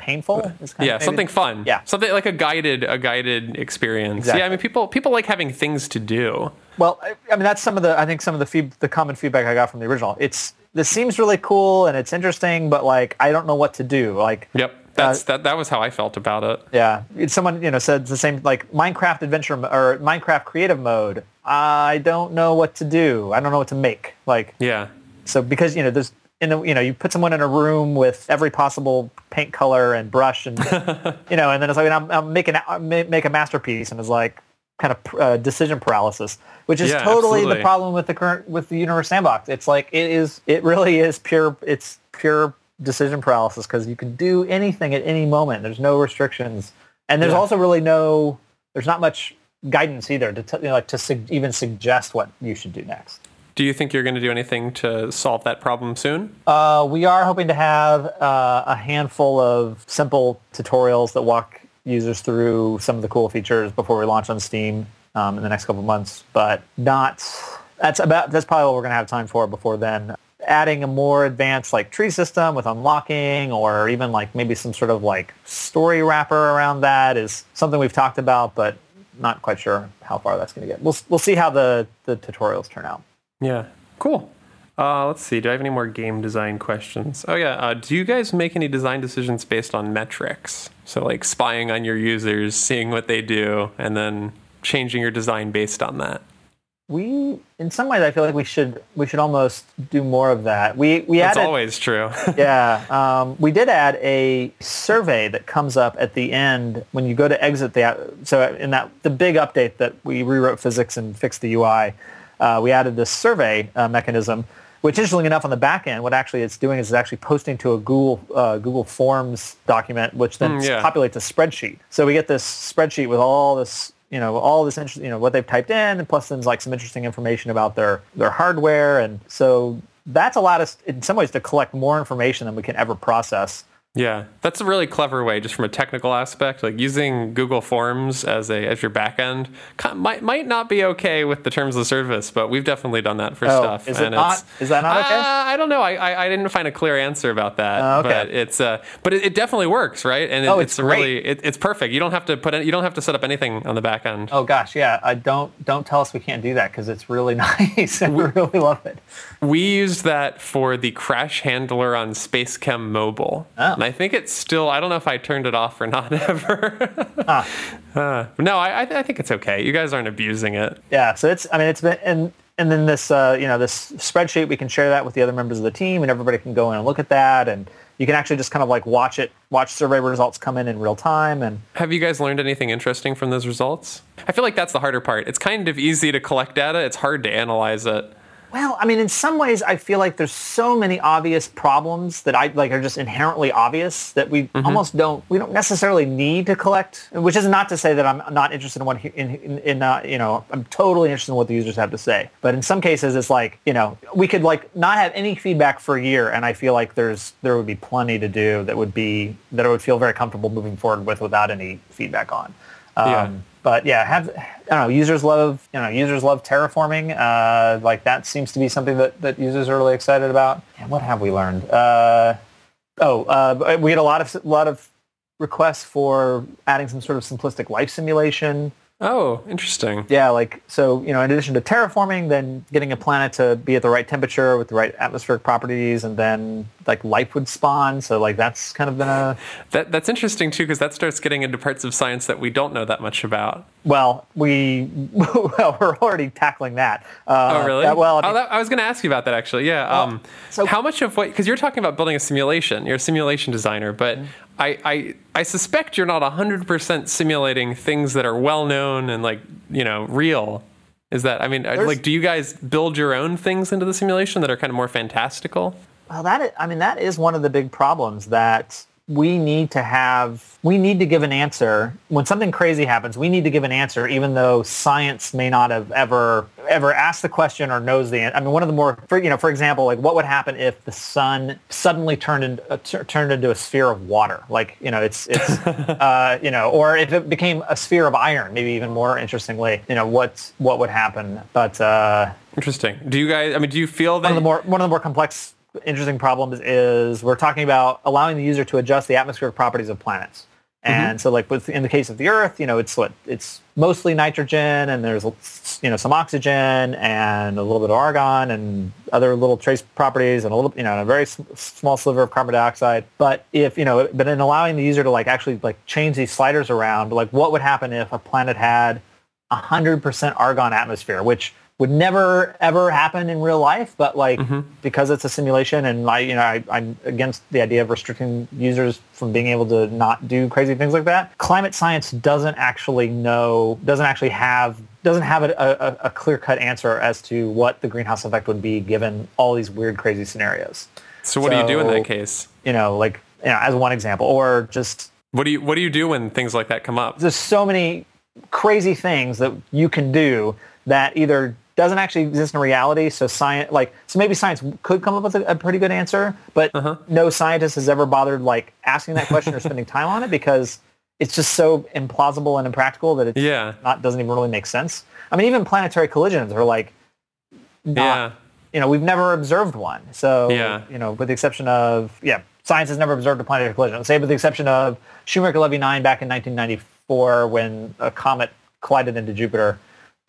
painful. yeah, something fun. Yeah, something like a guided a guided experience. Exactly. Yeah, I mean people people like having things to do. Well, I, I mean that's some of the I think some of the feed, the common feedback I got from the original. It's this seems really cool and it's interesting, but like I don't know what to do. Like yep. That's, uh, that, that was how I felt about it. Yeah. Someone, you know, said the same, like Minecraft adventure or Minecraft creative mode. I don't know what to do. I don't know what to make. Like, yeah. So because, you know, there's, in the, you know, you put someone in a room with every possible paint color and brush and, you know, and then it's like, I'm, I'm making, make a masterpiece and it's like kind of uh, decision paralysis, which is yeah, totally absolutely. the problem with the current, with the universe sandbox. It's like, it is, it really is pure, it's pure decision paralysis because you can do anything at any moment. There's no restrictions. And there's yeah. also really no, there's not much guidance either to, t- you know, like to su- even suggest what you should do next. Do you think you're going to do anything to solve that problem soon? Uh, we are hoping to have uh, a handful of simple tutorials that walk users through some of the cool features before we launch on Steam um, in the next couple months, but not. That's about. That's probably what we're going to have time for before then. Adding a more advanced like tree system with unlocking, or even like maybe some sort of like story wrapper around that is something we've talked about, but not quite sure how far that's going to get. We'll we'll see how the the tutorials turn out. Yeah, cool. Uh, let's see. Do I have any more game design questions? Oh yeah. Uh, do you guys make any design decisions based on metrics? So like spying on your users, seeing what they do, and then changing your design based on that. We, in some ways, I feel like we should we should almost do more of that. We we That's added, always true. yeah, um, we did add a survey that comes up at the end when you go to exit the. So in that the big update that we rewrote physics and fixed the UI uh, we added this survey uh, mechanism, which interestingly enough on the back end, what actually it's doing is it's actually posting to a Google uh, Google Forms document, which then mm, yeah. populates a spreadsheet. So we get this spreadsheet with all this you know all this interest, you know what they've typed in, and plus then like some interesting information about their their hardware, and so that's allowed us in some ways to collect more information than we can ever process yeah, that's a really clever way, just from a technical aspect. Like using Google Forms as a as your backend might might not be okay with the terms of service, but we've definitely done that for oh, stuff. Is it not? Is that not okay? Uh, I don't know. I, I, I didn't find a clear answer about that. Uh, okay. But it's uh, but it, it, definitely works, right? And it, oh, it's, it's really it, it's perfect. You don't have to put it, you don't have to set up anything on the back end. Oh gosh, yeah. I don't don't tell us we can't do that because it's really nice. And we really love it. We used that for the crash handler on SpaceChem Mobile. Oh. And I think it's still, I don't know if I turned it off or not ever. ah. uh, no, I, I think it's okay. You guys aren't abusing it. Yeah. So it's, I mean, it's been, and, and then this, uh, you know, this spreadsheet, we can share that with the other members of the team and everybody can go in and look at that. And you can actually just kind of like watch it, watch survey results come in in real time. And have you guys learned anything interesting from those results? I feel like that's the harder part. It's kind of easy to collect data. It's hard to analyze it. Well, I mean, in some ways, I feel like there's so many obvious problems that I like are just inherently obvious that we mm-hmm. almost don't we don't necessarily need to collect. Which is not to say that I'm not interested in what in in, in uh, you know I'm totally interested in what the users have to say. But in some cases, it's like you know we could like not have any feedback for a year, and I feel like there's there would be plenty to do that would be that I would feel very comfortable moving forward with without any feedback on. Um, yeah but yeah, have I don't know. Users love you know users love terraforming. Uh, like that seems to be something that, that users are really excited about. And what have we learned? Uh, oh, uh, we had a lot of a lot of requests for adding some sort of simplistic life simulation Oh, interesting. Yeah, like so, you know, in addition to terraforming, then getting a planet to be at the right temperature with the right atmospheric properties, and then like life would spawn. So like that's kind of been a that that's interesting too because that starts getting into parts of science that we don't know that much about. Well, we well we're already tackling that. Uh, oh really? well, I, mean, oh, that, I was going to ask you about that actually. Yeah. Well, um, so how much of what because you're talking about building a simulation. You're a simulation designer, but mm-hmm. I, I I suspect you're not hundred percent simulating things that are well known and like you know real. Is that I mean uh, There's, like do you guys build your own things into the simulation that are kind of more fantastical? Well, that is, I mean that is one of the big problems that we need to have we need to give an answer. When something crazy happens we need to give an answer even though science may not have ever ever asked the question or knows the answer i mean one of the more for, you know for example like what would happen if the sun suddenly turned into uh, t- turned into a sphere of water? Like you know it's it's uh, you know or if it became a sphere of iron maybe even more interestingly you know what what would happen? But uh, interesting. Do you guys i mean do you feel that one of the more one of the more complex interesting problems is we're talking about allowing the user to adjust the atmospheric properties of planets. Mm-hmm. And mm-hmm. so like with, in the case of the Earth, you know, it's what it's mostly nitrogen and there's, you know, some oxygen and a little bit of argon and other little trace properties and a little, you know, a very small sliver of carbon dioxide. But if, you know, but in allowing the user to like actually like change these sliders around, like what would happen if a planet had 100% argon atmosphere, which would never ever happen in real life, but like mm-hmm. because it's a simulation, and I, you know, I, I'm against the idea of restricting users from being able to not do crazy things like that. Climate science doesn't actually know, doesn't actually have, doesn't have a, a, a clear cut answer as to what the greenhouse effect would be given all these weird, crazy scenarios. So what so, do you do in that case? You know, like you know, as one example, or just what do you what do you do when things like that come up? There's so many crazy things that you can do that either doesn't actually exist in reality. So science, like, so maybe science could come up with a, a pretty good answer, but uh-huh. no scientist has ever bothered like asking that question or spending time on it because it's just so implausible and impractical that it yeah. not doesn't even really make sense. I mean, even planetary collisions are like, not, yeah. you know, we've never observed one. So, yeah. you know, with the exception of, yeah, science has never observed a planetary collision. Say with the exception of Shoemaker-Levy 9 back in 1994 when a comet collided into Jupiter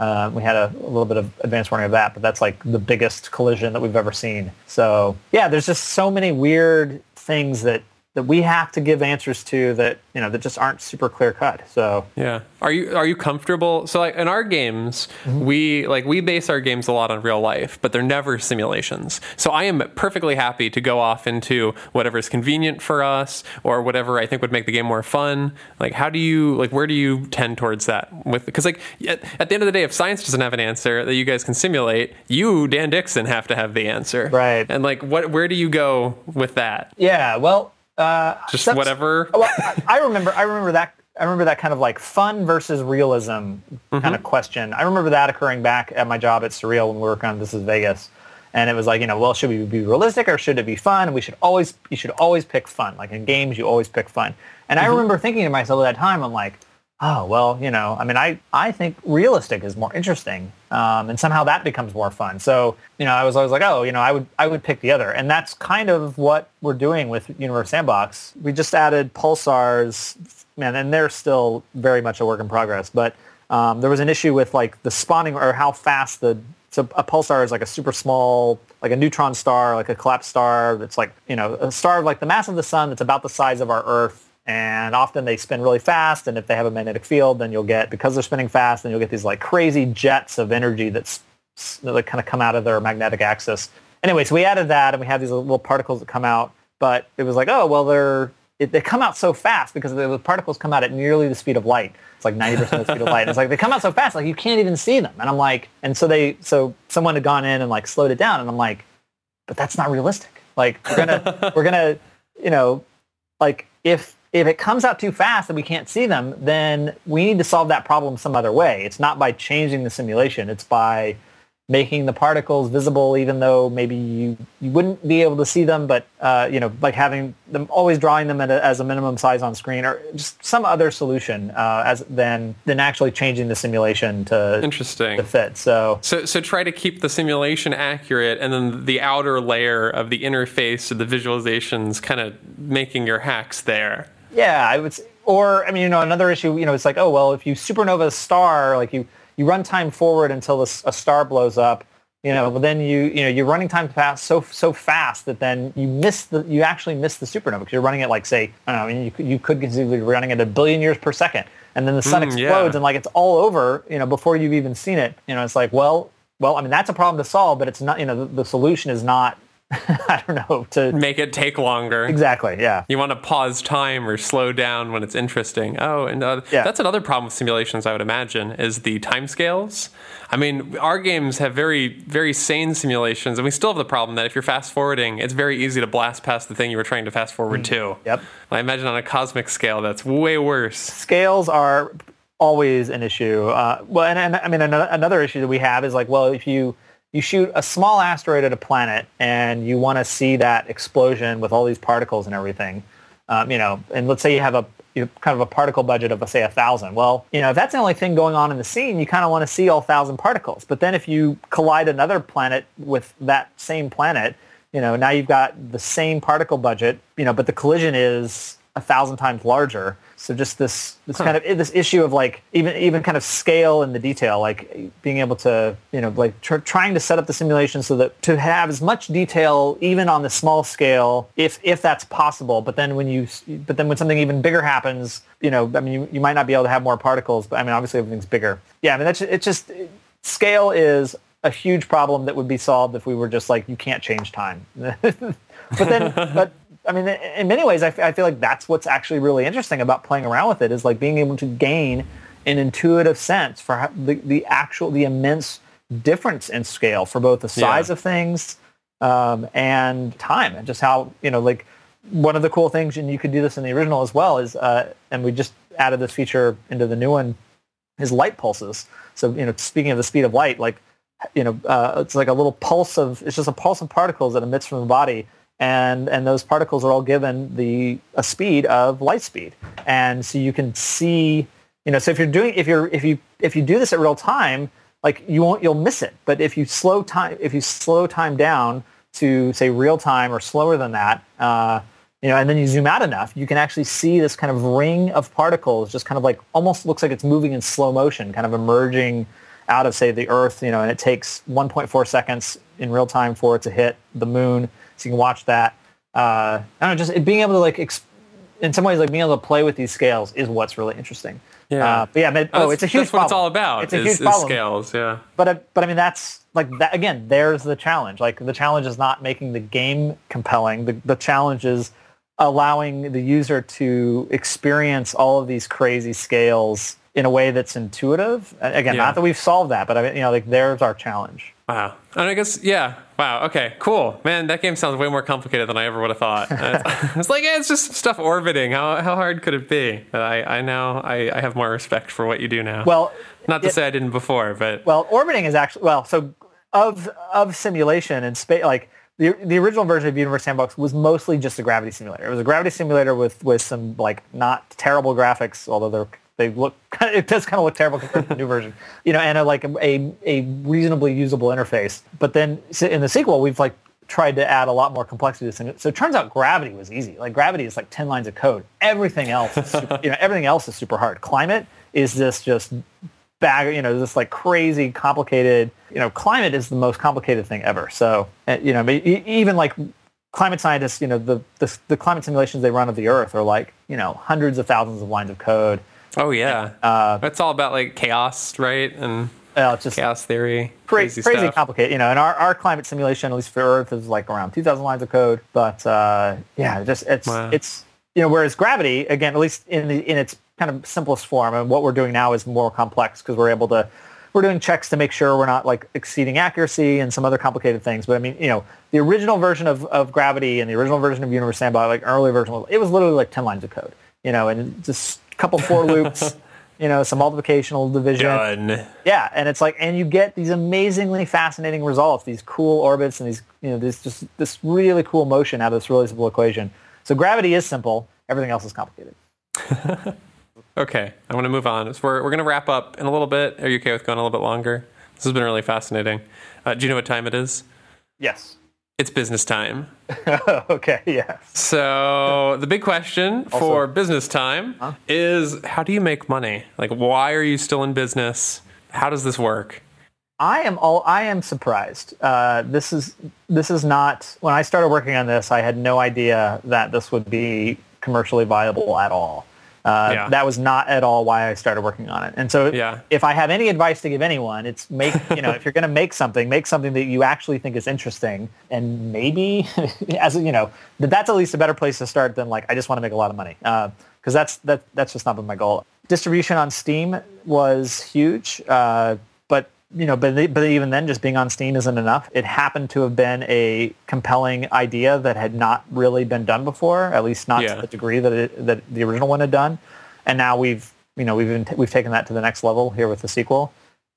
uh, we had a, a, little bit of advanced warning of that, but that's like the biggest collision that we've ever seen. So yeah, there's just so many weird things that that we have to give answers to that you know that just aren't super clear cut. So yeah, are you are you comfortable? So like in our games, mm-hmm. we like we base our games a lot on real life, but they're never simulations. So I am perfectly happy to go off into whatever is convenient for us or whatever I think would make the game more fun. Like how do you like where do you tend towards that with because like at, at the end of the day, if science doesn't have an answer that you guys can simulate, you Dan Dixon have to have the answer, right? And like what where do you go with that? Yeah, well uh, Just whatever. Well, I, I remember. I remember that. I remember that kind of like fun versus realism mm-hmm. kind of question. I remember that occurring back at my job at Surreal when we were working on This Is Vegas, and it was like, you know, well, should we be realistic or should it be fun? And we should always, you should always pick fun. Like in games, you always pick fun. And mm-hmm. I remember thinking to myself at that time, I'm like, oh well you know i mean i i think realistic is more interesting um, and somehow that becomes more fun. So you know i was always like oh you know i would i would pick the other. And that's kind of what we're doing with universe sandbox. We just added pulsars man and they're still very much a work in progress. But um, there was an issue with like the spawning or how fast the so a pulsar is like a super small, like a neutron star, like a collapsed star that's like, you know, a star like the mass of the sun that's about the size of our Earth and often they spin really fast and if they have a magnetic field then you'll get because they're spinning fast then you'll get these like crazy jets of energy that's that kind of come out of their magnetic axis. Anyway so we added that and we have these little particles that come out but it was like oh well they're it, they come out so fast because the particles come out at nearly the speed of light. It's like 90% of the speed of light. And it's like they come out so fast like you can't even see them. And i'm like and so they so someone had gone in and like slowed it down and i'm like but that's not realistic. Like we're gonna we're gonna you know like if if it comes out too fast and we can't see them, then we need to solve that problem some other way. It's not by changing the simulation. It's by making the particles visible even though maybe you, you wouldn't be able to see them, but, uh, you know, like having them, always drawing them a, as a minimum size on screen or just some other solution uh, as than, than actually changing the simulation to, Interesting. to fit. So, so, so try to keep the simulation accurate and then the outer layer of the interface of the visualizations kind of making your hacks there. Yeah, I would. Say, or I mean, you know, another issue, you know, it's like, oh well, if you supernova a star, like you you run time forward until a, a star blows up, you know, but then you you know you're running time fast so so fast that then you miss the you actually miss the supernova because you're running at like say I don't know, I mean, you could, you could conceivably be running at a billion years per second, and then the sun Mm, explodes yeah. and like it's all over, you know, before you've even seen it. You know, it's like well. Well, I mean that's a problem to solve, but it's not. You know, the, the solution is not. I don't know to Make it take longer. exactly. Yeah. You want to pause time or slow down when it's interesting. Oh, and uh, Yeah. that's another problem with simulations, I would imagine, is the timescales. I mean, our games have very, very sane simulations, and we still have the problem that if you're fast forwarding, it's very easy to blast past the thing you were trying to fast forward to. Mm. Yep. I imagine on a cosmic scale, that's way worse. scales are always an issue. Uh, well, and, and I mean another, another issue that we have is like, well, if you you shoot a small asteroid at a planet and you want to see that explosion with all these particles and everything, um, you know, and let's say you have a you have kind of a particle budget of say a thousand. Well, you know, if that's the only thing going on in the scene, you kind of want to see all thousand particles. But then if you collide another planet with that same planet, you know, now you've got the same particle budget, you know, but the collision is a thousand times larger. So just this this kind of this issue of like even even kind of scale and the detail, like being able to you know like tr- trying to set up the simulation so that to have as much detail even on the small scale, if if that's possible. But then when you but then when something even bigger happens, you know, I mean, you, you might not be able to have more particles, but I mean, obviously everything's bigger. Yeah, I mean, that's it's just scale is a huge problem that would be solved if we were just like you can't change time. but then, but I mean, in many ways, I, f- I feel like that's what's actually really interesting about playing around with it is like being able to gain an intuitive sense for how, the, the actual, the immense difference in scale for both the size Yeah. of things um, and time and just how, you know, like one of the cool things, and you could do this in the original as well, is, uh, and we just added this feature into the new one, is light pulses. So, you know, speaking of the speed of light, like, you know, uh, it's like a little pulse of, it's just a pulse of particles that emits from the body. And, and those particles are all given the a speed of light speed. And so you can see, you know, so if you're doing, if you're, if you, if you do this at real time, like you won't, you'll miss it. But if you slow time, if you slow time down to say real time or slower than that, uh, you know, and then you zoom out enough, you can actually see this kind of ring of particles, just kind of like almost looks like it's moving in slow motion, kind of emerging out of say the Earth, you know, and it takes 1.4 seconds in real time for it to hit the moon, so you can watch that. Uh, I don't know, just it being able to like, ex- in some ways, like being able to play with these scales is what's really interesting. Yeah. Uh, but yeah, but, oh, it's a huge That's what it's all about. It's a is, huge problem scales. Yeah. but uh, but I mean that's like that again. There's the challenge. Like the challenge is not making the game compelling. The the challenge is allowing the user to experience all of these crazy scales in a way that's intuitive. Again, Yeah. not that we've solved that, but I mean, you know, like there's our challenge. Wow. And I guess, yeah. Wow. Okay. Cool. Man, that game sounds way more complicated than I ever would have thought. it's, like, yeah, it's just stuff orbiting. How, how hard could it be? But I, I now, I, I have more respect for what you do now. Well, not to it- say I didn't before, but Well, orbiting is actually well. So of of simulation and space, like the the original version of Universe Sandbox was mostly just a gravity simulator. It was a gravity simulator with with some like not terrible graphics, although they're they look it does kind of look terrible compared to the new version, you know, and a, like a a reasonably usable interface. But then in the sequel, we've like tried to add a lot more complexity to this. Thing. So it turns out gravity was easy. Like gravity is like 10 lines of code. Everything else, is super, you know, everything else is super hard. Climate is this just bag, you know, this like crazy complicated, you know, climate is the most complicated thing ever. So, uh, you know, even like climate scientists, you know, the, the, the climate simulations they run of the earth are like, you know, hundreds of thousands of lines of code. Oh yeah. Uh, it's all about like chaos, right? And it's just chaos theory. crazy, Crazy, complicated, you know, and our, our climate simulation, at least for Earth, is like around 2,000 lines of code. But uh, yeah, just it's Wow. it's you know, whereas gravity, again, at least in the in its kind of simplest form, and what we're doing now is more complex because we're able to we're doing checks to make sure we're not like exceeding accuracy and some other complicated things. But I mean, you know, the original version of, of gravity and the original version of Universe Sandbox, like early version, it was literally like 10 lines of code, you know, and just couple for loops. You know, some multiplicational division. Done. Yeah, and it's like, and you get these amazingly fascinating results, these cool orbits, and these, you know, this just this really cool motion out of this really simple equation. So gravity is simple. Everything else is complicated. Okay, I want to move on. So we're, we're going to wrap up in a little bit. Are you okay with going a little bit longer? This has been really fascinating. Uh, do you know what time it is? Yes. It's business time. okay, yes. So the big question also, for business time huh? is how do you make money? Like why are you still in business? How does this work? I am all I am surprised. Uh, this is this is not when I started working on this. I had no idea that this would be commercially viable at all. Uh, yeah. That was not at all why I started working on it. And so, yeah. if I have any advice to give anyone, it's make you know if you're going to make something, make something that you actually think is interesting, and maybe as you know, that's at least a better place to start than like I just want to make a lot of money because uh, that's that that's just not been my goal. Distribution on Steam was huge. Uh, you know, but, but even then, just being on Steam isn't enough. It happened to have been a compelling idea that had not really been done before, at least not yeah. to the degree that it, that the original one had done. And now we've, you know, we've been, we've taken that to the next level here with the sequel.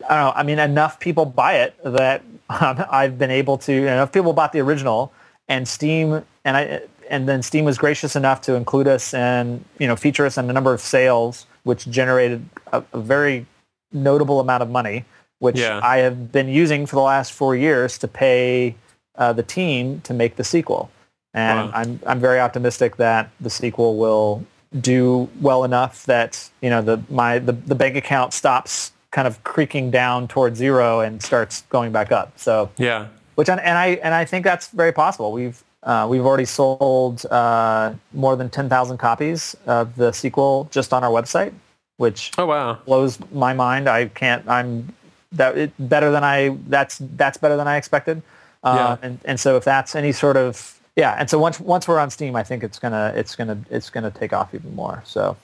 I don't know. I mean, enough people buy it that um, I've been able to. Enough people bought the original, and Steam, and I, and then Steam was gracious enough to include us and you know feature us in a number of sales, which generated a, a very notable amount of money which yeah. I have been using for the last four years to pay uh, the team to make the sequel. And wow. I'm I'm very optimistic that the sequel will do well enough that you know the my the, the bank account stops kind of creaking down towards zero and starts going back up. So yeah, which and I and I think that's very possible. We've uh, we've already sold uh, more than 10,000 copies of the sequel just on our website, which oh wow blows my mind. I can't. I'm that it, better than I that's that's better than I expected. Uh, yeah. and, and so if that's any sort of yeah, and so once once we're on Steam, I think it's gonna it's gonna it's gonna take off even more. So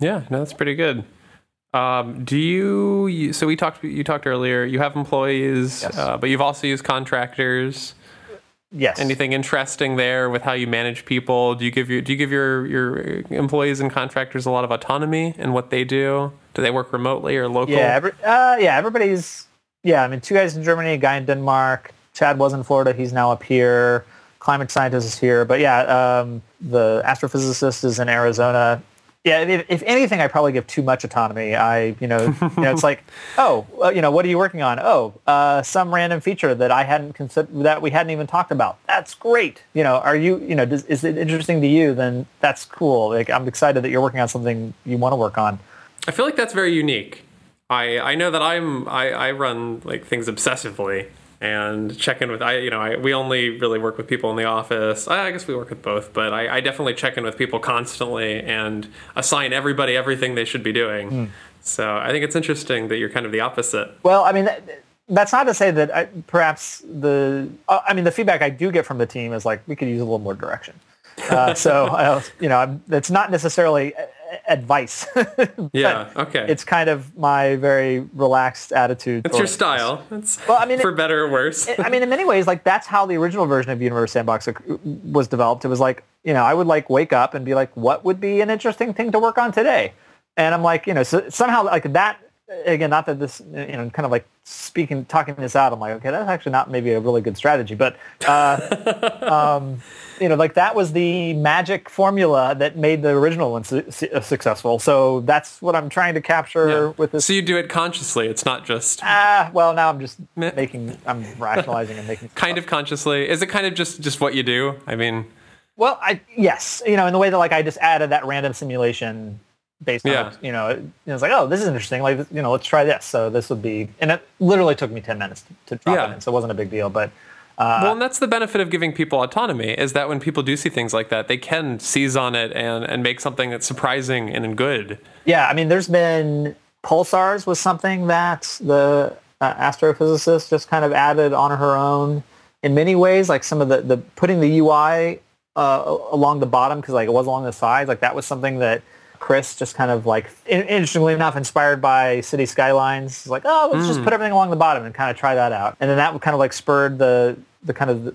yeah, no, that's pretty good. Um, do you, you, So we talked. You talked earlier. You have employees, yes. uh, but you've also used contractors. Yes. Anything interesting there with how you manage people? Do you give your do you give your your employees and contractors a lot of autonomy in what they do? Do they work remotely or local? Yeah, every, uh, yeah, everybody's yeah. I mean, two guys in Germany, a guy in Denmark. Chad was in Florida. He's now up here. Climate scientist is here, but yeah, um, the astrophysicist is in Arizona yeah, if, if, anything, I probably give too much autonomy. I, you know, you know, it's like, oh, uh, you know, what are you working on? Oh, uh, some random feature that I hadn't considered that we hadn't even talked about. That's great. You know, are you, you know, does, is it interesting to you? Then that's cool. Like, I'm excited that you're working on something you want to work on. I feel like that's very unique. I I know that I'm I, I run like things obsessively, and check in with I you know I, we only really work with people in the office. I, I guess we work with both, but I, I, definitely check in with people constantly and assign everybody everything they should be doing. Mm. So I think it's interesting that you're kind of the opposite. Well, I mean. That, that's not to say that I, perhaps the uh, I mean the feedback I do get from the team is like we could use a little more direction. Uh, so uh, you know it's not necessarily advice. yeah. Okay. It's kind of my very relaxed attitude. It's your style. It's well, I mean, for it, better or worse. I mean, in many ways, like that's how the original version of Universe Sandbox was developed. It was like, you know, I would like wake up and be like, what would be an interesting thing to work on today? And I'm like, you know, so somehow like that again, not that this, you know, kind of like speaking, talking this out, I'm like, okay, that's actually not maybe a really good strategy, but, uh, um, you know, like that was the magic formula that made the original one su- su- successful. So that's what I'm trying to capture yeah. with this. So you do it consciously. It's not just ah. Well, now I'm just making. I'm rationalizing and making. kind of consciously. Is it kind of just just what you do? I mean. Well, I yes, you know, in the way that like I just added that random simulation based on yeah. you know it, it, was like oh this is interesting like you know let's try this so this would be and it literally took me 10 minutes to, to drop yeah. it in so it wasn't a big deal but uh, well, and that's the benefit of giving people autonomy is that when people do see things like that, they can seize on it and, and make something that's surprising and good. Yeah, I mean, there's been pulsars was something that the uh, astrophysicist just kind of added on her own in many ways. Like some of the, the putting the UI uh, along the bottom because like it was along the sides, like that was something that Chris just kind of like interestingly enough inspired by Cities: Skylines like oh let's mm. just hmm. put everything along the bottom and kind of try that out and then that kind of like spurred the the kind of the,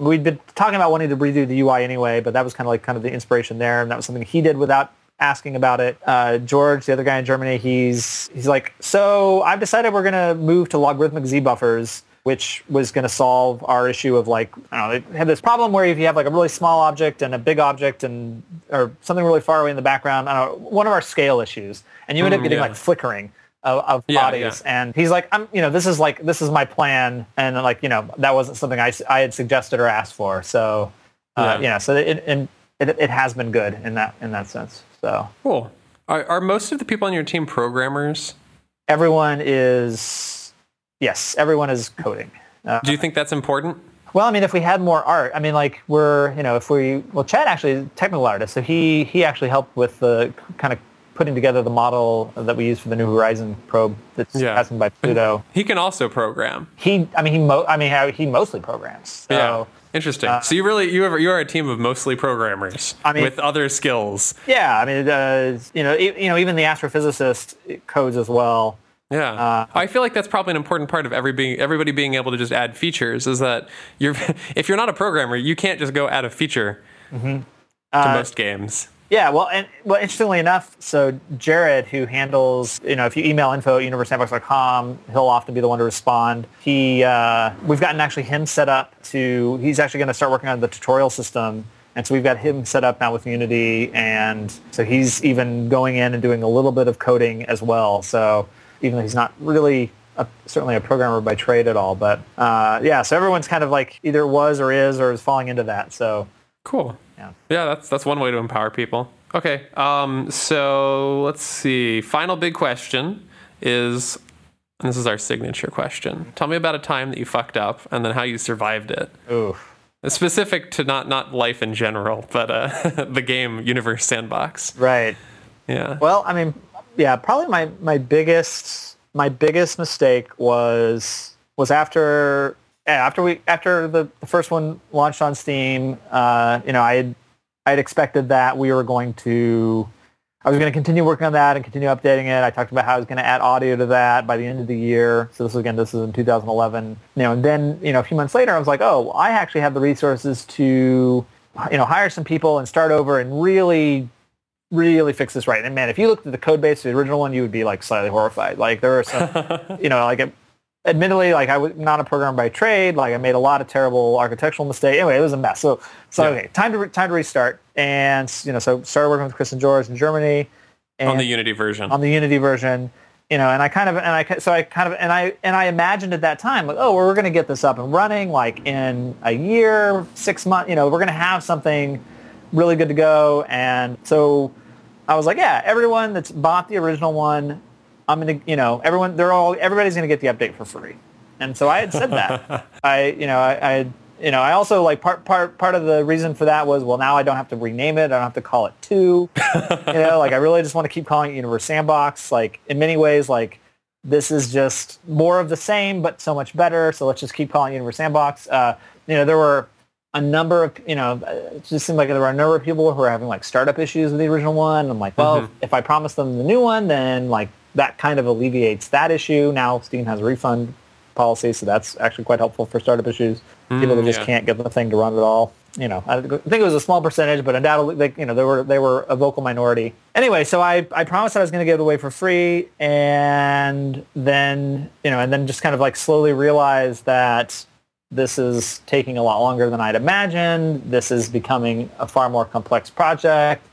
we'd been talking about wanting to redo the UI anyway but that was kind of like kind of the inspiration there and that was something he did without asking about it. Uh, George, the other guy in Germany, he's he's like, so I've decided we're gonna move to logarithmic z buffers which was going to solve our issue of like, I don't know, they had this problem where if you have like a really small object and a big object and, or something really far away in the background, I don't know, one of our scale issues, and you end up mm, getting yeah. like flickering. Of, of yeah, bodies. Yeah. And he's like, I'm, you know, this is like, this is my plan. And like, you know, that wasn't something I, I had suggested or asked for. So, uh, yeah. so it, it, it, it has been good in that, in that sense. So cool. Are, are most of the people on your team programmers? Everyone is, yes, everyone is coding. Uh, Do you think that's important? Well, I mean, if we had more art, I mean, like we're, you know, if we, well, Chad actually is a technical artist, so he he actually helped with the kind of putting together the model that we use for the New Horizon probe that's yeah. passing by Pluto. He can also program. He, I mean, he, mo- I mean, he mostly programs. So, yeah. Interesting. Uh, so you really you are you are a team of mostly programmers I mean, with other skills. Yeah, I mean, uh, you know, e- you know, even the astrophysicist codes as well. Yeah, uh, I feel like that's probably an important part of every being, everybody being able to just add features. Is that you're if you're not a programmer, you can't just go add a feature mm-hmm. to uh, most games. Yeah, well, and well, interestingly enough, so Jared, who handles, you know, if you email info at universesandbox.com, he'll often be the one to respond. He, uh, we've gotten actually him set up to, he's actually going to start working on the tutorial system. And so we've got him set up now with Unity. And so he's even going in and doing a little bit of coding as well. So even though he's not really a, certainly a programmer by trade at all, but uh, yeah, so everyone's kind of like either was or is or is falling into that. So cool. Yeah. Yeah, that's that's one way to empower people. Okay. Um, so let's see. Final big question is this is our signature question. Tell me about a time that you fucked up and then how you survived it. Ooh. Specific to not not life in general, but uh, the game Universe Sandbox. Right. Yeah. Well, I mean, yeah, probably my my biggest my biggest mistake was was after after we after the, the first one launched on Steam, uh, you know, I had I had expected that we were going to I was going to continue working on that and continue updating it. I talked about how I was going to add audio to that by the end of the year. So this was, again, this is in 2011. You know, and then you know a few months later, I was like, oh, I actually have the resources to you know hire some people and start over and really really fix this right. And man, if you looked at the code base of the original one, you would be like slightly horrified. Like there were some, you know, like admittedly, like I was not a programmer by trade. Like I made a lot of terrible architectural mistakes. Anyway, it was a mess. So, so yeah. okay, time to re- time to restart. And you know, so started working with Chris and George in Germany. on the Unity version. On the Unity version, you know, and I kind of and I so I kind of and I and I imagined at that time like, oh, well, we're going to get this up and running like in a year, six months. You know, we're going to have something really good to go. And so I was like, yeah, everyone that's bought the original one I'm gonna, you know, everyone, they're all, everybody's gonna get the update for free. And so I had said that. I, you know, I, I, you know, I also like part, part, part of the reason for that was, well, now I don't have to rename it. I don't have to call it two. you know, like I really just want to keep calling it Universe Sandbox. Like in many ways, like this is just more of the same, but so much better. So let's just keep calling it Universe Sandbox. Uh, you know, there were a number of, you know, it just seemed like there were a number of people who were having like startup issues with the original one. I'm like, well, mm-hmm. if I promise them the new one, then like that kind of alleviates that issue. Now Steam has a refund policy, so that's actually quite helpful for startup issues. Mm, People that just yeah. can't get the thing to run at all. You know, I think it was a small percentage, but undoubtedly, they, you know, they were they were a vocal minority. Anyway, so I, I promised I was going to give it away for free, and then you know, and then just kind of like slowly realized that this is taking a lot longer than I'd imagined. This is becoming a far more complex project.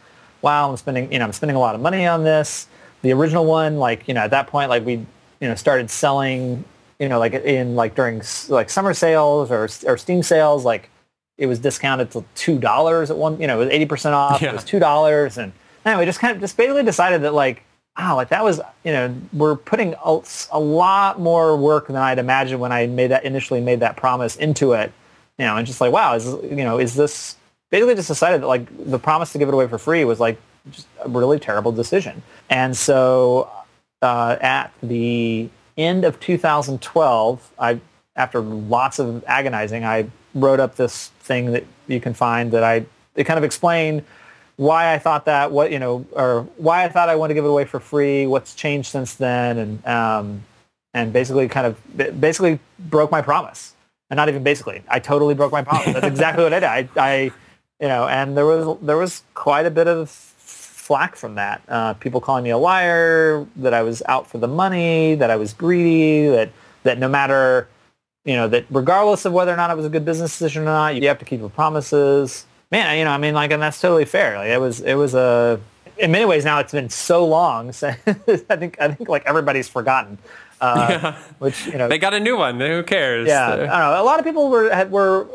Wow, I'm spending you know I'm spending a lot of money on this the original one, like, you know, at that point, like we, you know, started selling, you know, like in like during like summer sales or, or Steam sales, like it was discounted to $2 at one, you know, it was 80% off. Yeah. It was $2. And anyway, just kind of just basically decided that like, wow, like that was, you know, we're putting a, a lot more work than I'd imagined when I made that initially made that promise into it, you know, and just like, wow, is, you know, is this basically just decided that like the promise to give it away for free was like just a really terrible decision. And so uh, at the end of 2012, I, after lots of agonizing, I wrote up this thing that you can find that I it kind of explained why I thought that, what you know, or why I thought I wanted to give it away for free, what's changed since then, and um, and basically kind of basically broke my promise. And not even basically, I totally broke my promise. That's exactly what I did. I, I you know, and there was there was quite a bit of flack from that. Uh, people calling me a liar, that I was out for the money, that I was greedy, that that no matter you know that regardless of whether or not it was a good business decision or not, you have to keep your promises. Man, you know, I mean, like, and that's totally fair. Like, it was it was a in many ways now it's been so long. So I think I think like everybody's forgotten. Uh, yeah. Which you know they got a new one. Who cares? Yeah, I don't know. A lot of people were had, were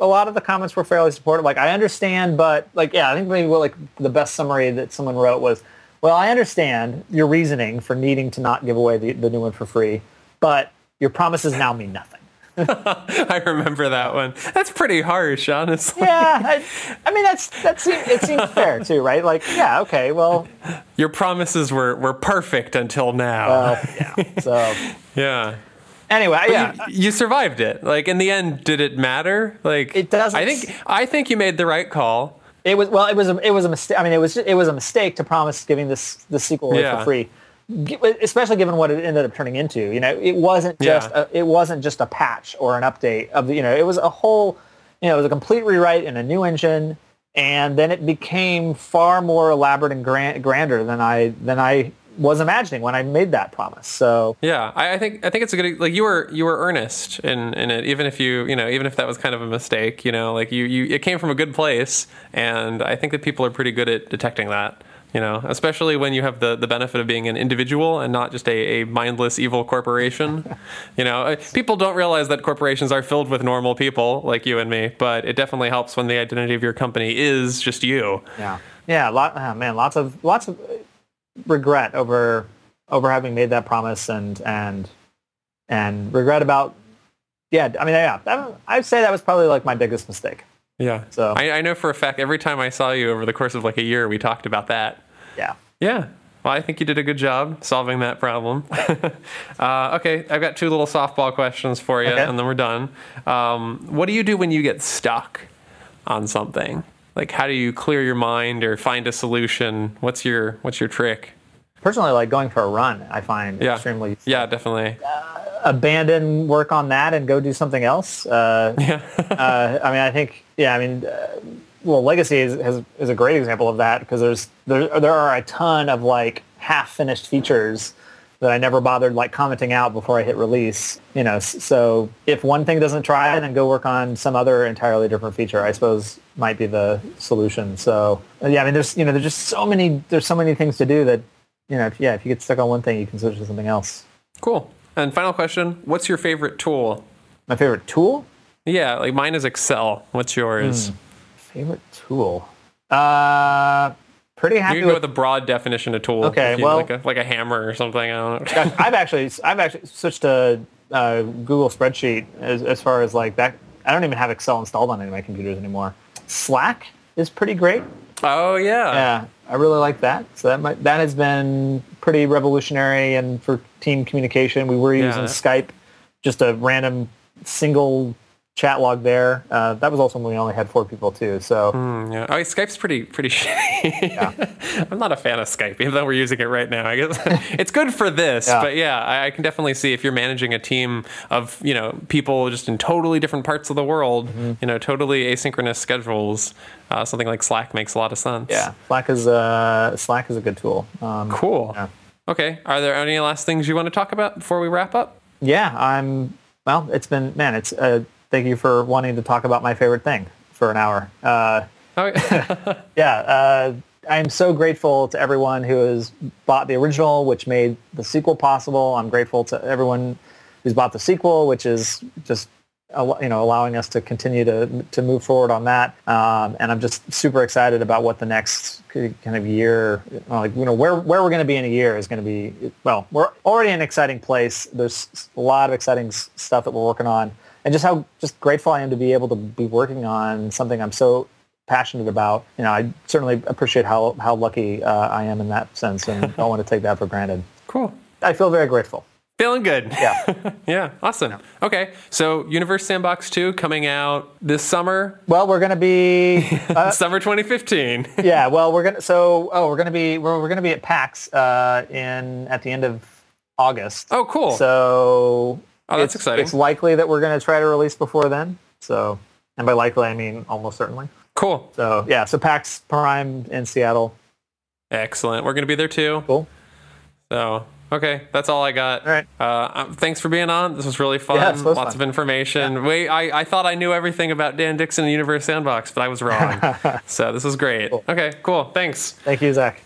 a lot of the comments were fairly supportive. Like I understand, but like yeah, I think maybe what like the best summary that someone wrote was, well, I understand your reasoning for needing to not give away the, the new one for free, but your promises now mean nothing. I remember that one. That's pretty harsh, honestly. Yeah, I, I mean that's that seems it seems fair too, right? Like, yeah, okay, well, your promises were were perfect until now. Yeah. So yeah. Anyway, but yeah, you, you, survived it. Like in the end, did it matter? Like it doesn't. I think I think you made the right call. It was well. It was a it was a mistake. I mean, it was it was a mistake to promise giving this the sequel yeah. for free especially given what it ended up turning into. You know, it wasn't just yeah. a, it wasn't just a patch or an update of the. You know, it was a whole. You know, it was a complete rewrite in a new engine, and then it became far more elaborate and grand, grander than I than I was imagining when I made that promise. So yeah, I, I, think I think it's a good like you were you were earnest in in it, even if you you know even if that was kind of a mistake. You know, like you you it came from a good place, and I think that people are pretty good at detecting that you know especially when you have the, the benefit of being an individual and not just a, a mindless evil corporation you know uh, people don't realize that corporations are filled with normal people like you and me but it definitely helps when the identity of your company is just you yeah yeah lot, oh man lots of lots of regret over over having made that promise and and and regret about yeah i mean yeah i'd say that was probably like my biggest mistake yeah. So I, I, know for a fact every time I saw you over the course of like a year, we talked about that. Yeah. Yeah. Well, I think you did a good job solving that problem. uh, okay, I've got two little softball questions for you, okay. and then we're done. Um, what do you do when you get stuck on something? Like, how do you clear your mind or find a solution? What's your What's your trick? Personally, like going for a run, I find yeah. extremely. Yeah, definitely. Uh, abandon work on that and go do something else. Uh, yeah. uh, I mean, I think, yeah, I mean, uh, well, Legacy is, has, is a great example of that because there's there, there are a ton of like half finished features that I never bothered like commenting out before I hit release. You know, so if one thing doesn't try, then go work on some other entirely different feature. I suppose might be the solution. So yeah, I mean, there's you know, there's just so many there's so many things to do that you know, if, yeah, if you get stuck on one thing, you can switch to something else. Cool. And final question: What's your favorite tool? My favorite tool? Yeah, like mine is Excel. What's yours? Mm, favorite tool? Uh, pretty happy. You can go with, with a broad definition of tool. Okay, well, like a, like a hammer or something. I don't know. I've actually I've actually switched to uh, Google Spreadsheet as, as far as like that. I don't even have Excel installed on any of my computers anymore. Slack is pretty great. Oh yeah. Yeah, I really like that. So that might, that has been pretty revolutionary and for team communication. We were using yeah. Skype, just a random single chat log there. Uh, that was also when we only had four people too. So mm, yeah, oh, Skype's pretty pretty shitty. Yeah. I'm not a fan of Skype, even though we're using it right now. I guess it's good for this, yeah. but yeah, I, I, can definitely see if you're managing a team of you know people just in totally different parts of the world, mm-hmm. you know, totally asynchronous schedules. Uh, something like Slack makes a lot of sense. Yeah, Slack is uh, Slack is a good tool. Um, cool. Yeah. Okay. Are there any last things you want to talk about before we wrap up? Yeah, I'm. Well, it's been man. It's uh, thank you for wanting to talk about my favorite thing for an hour. Uh, oh, yeah. Uh, I'm so grateful to everyone who has bought the original, which made the sequel possible. I'm grateful to everyone who's bought the sequel, which is just you know allowing us to continue to to move forward on that. Um, and I'm just super excited about what the next kind of year, like you know where where we're going to be in a year is going to be. Well, we're already in an exciting place. There's a lot of exciting stuff that we're working on and just how just grateful I am to be able to be working on something I'm so passionate about. You know, I certainly appreciate how how lucky uh, I am in that sense, and don't want to take that for granted. Cool. I feel very grateful. Feeling good. Yeah. yeah. Awesome. Yeah. Okay. So Universe Sandbox 2 coming out this summer. Well, we're going to be uh, summer 2015. yeah. Well, we're going to so oh, we're going to be we're, we're going to be at PAX uh, in at the end of August. Oh, cool. So Oh, that's it's, exciting. It's likely that we're going to try to release before then. So, and by likely I mean almost certainly. Cool. So yeah, so PAX Prime in Seattle. Excellent. We're going to be there too. Cool. So okay, that's all I got. All right. Uh, um, thanks for being on. This was really fun. Yeah, Lots fun. of information. Yeah. Wait, I, I thought I knew everything about Dan Dixon and Universe Sandbox, but I was wrong. so this was great. Cool. Okay, cool. Thanks. Thank you, Zach.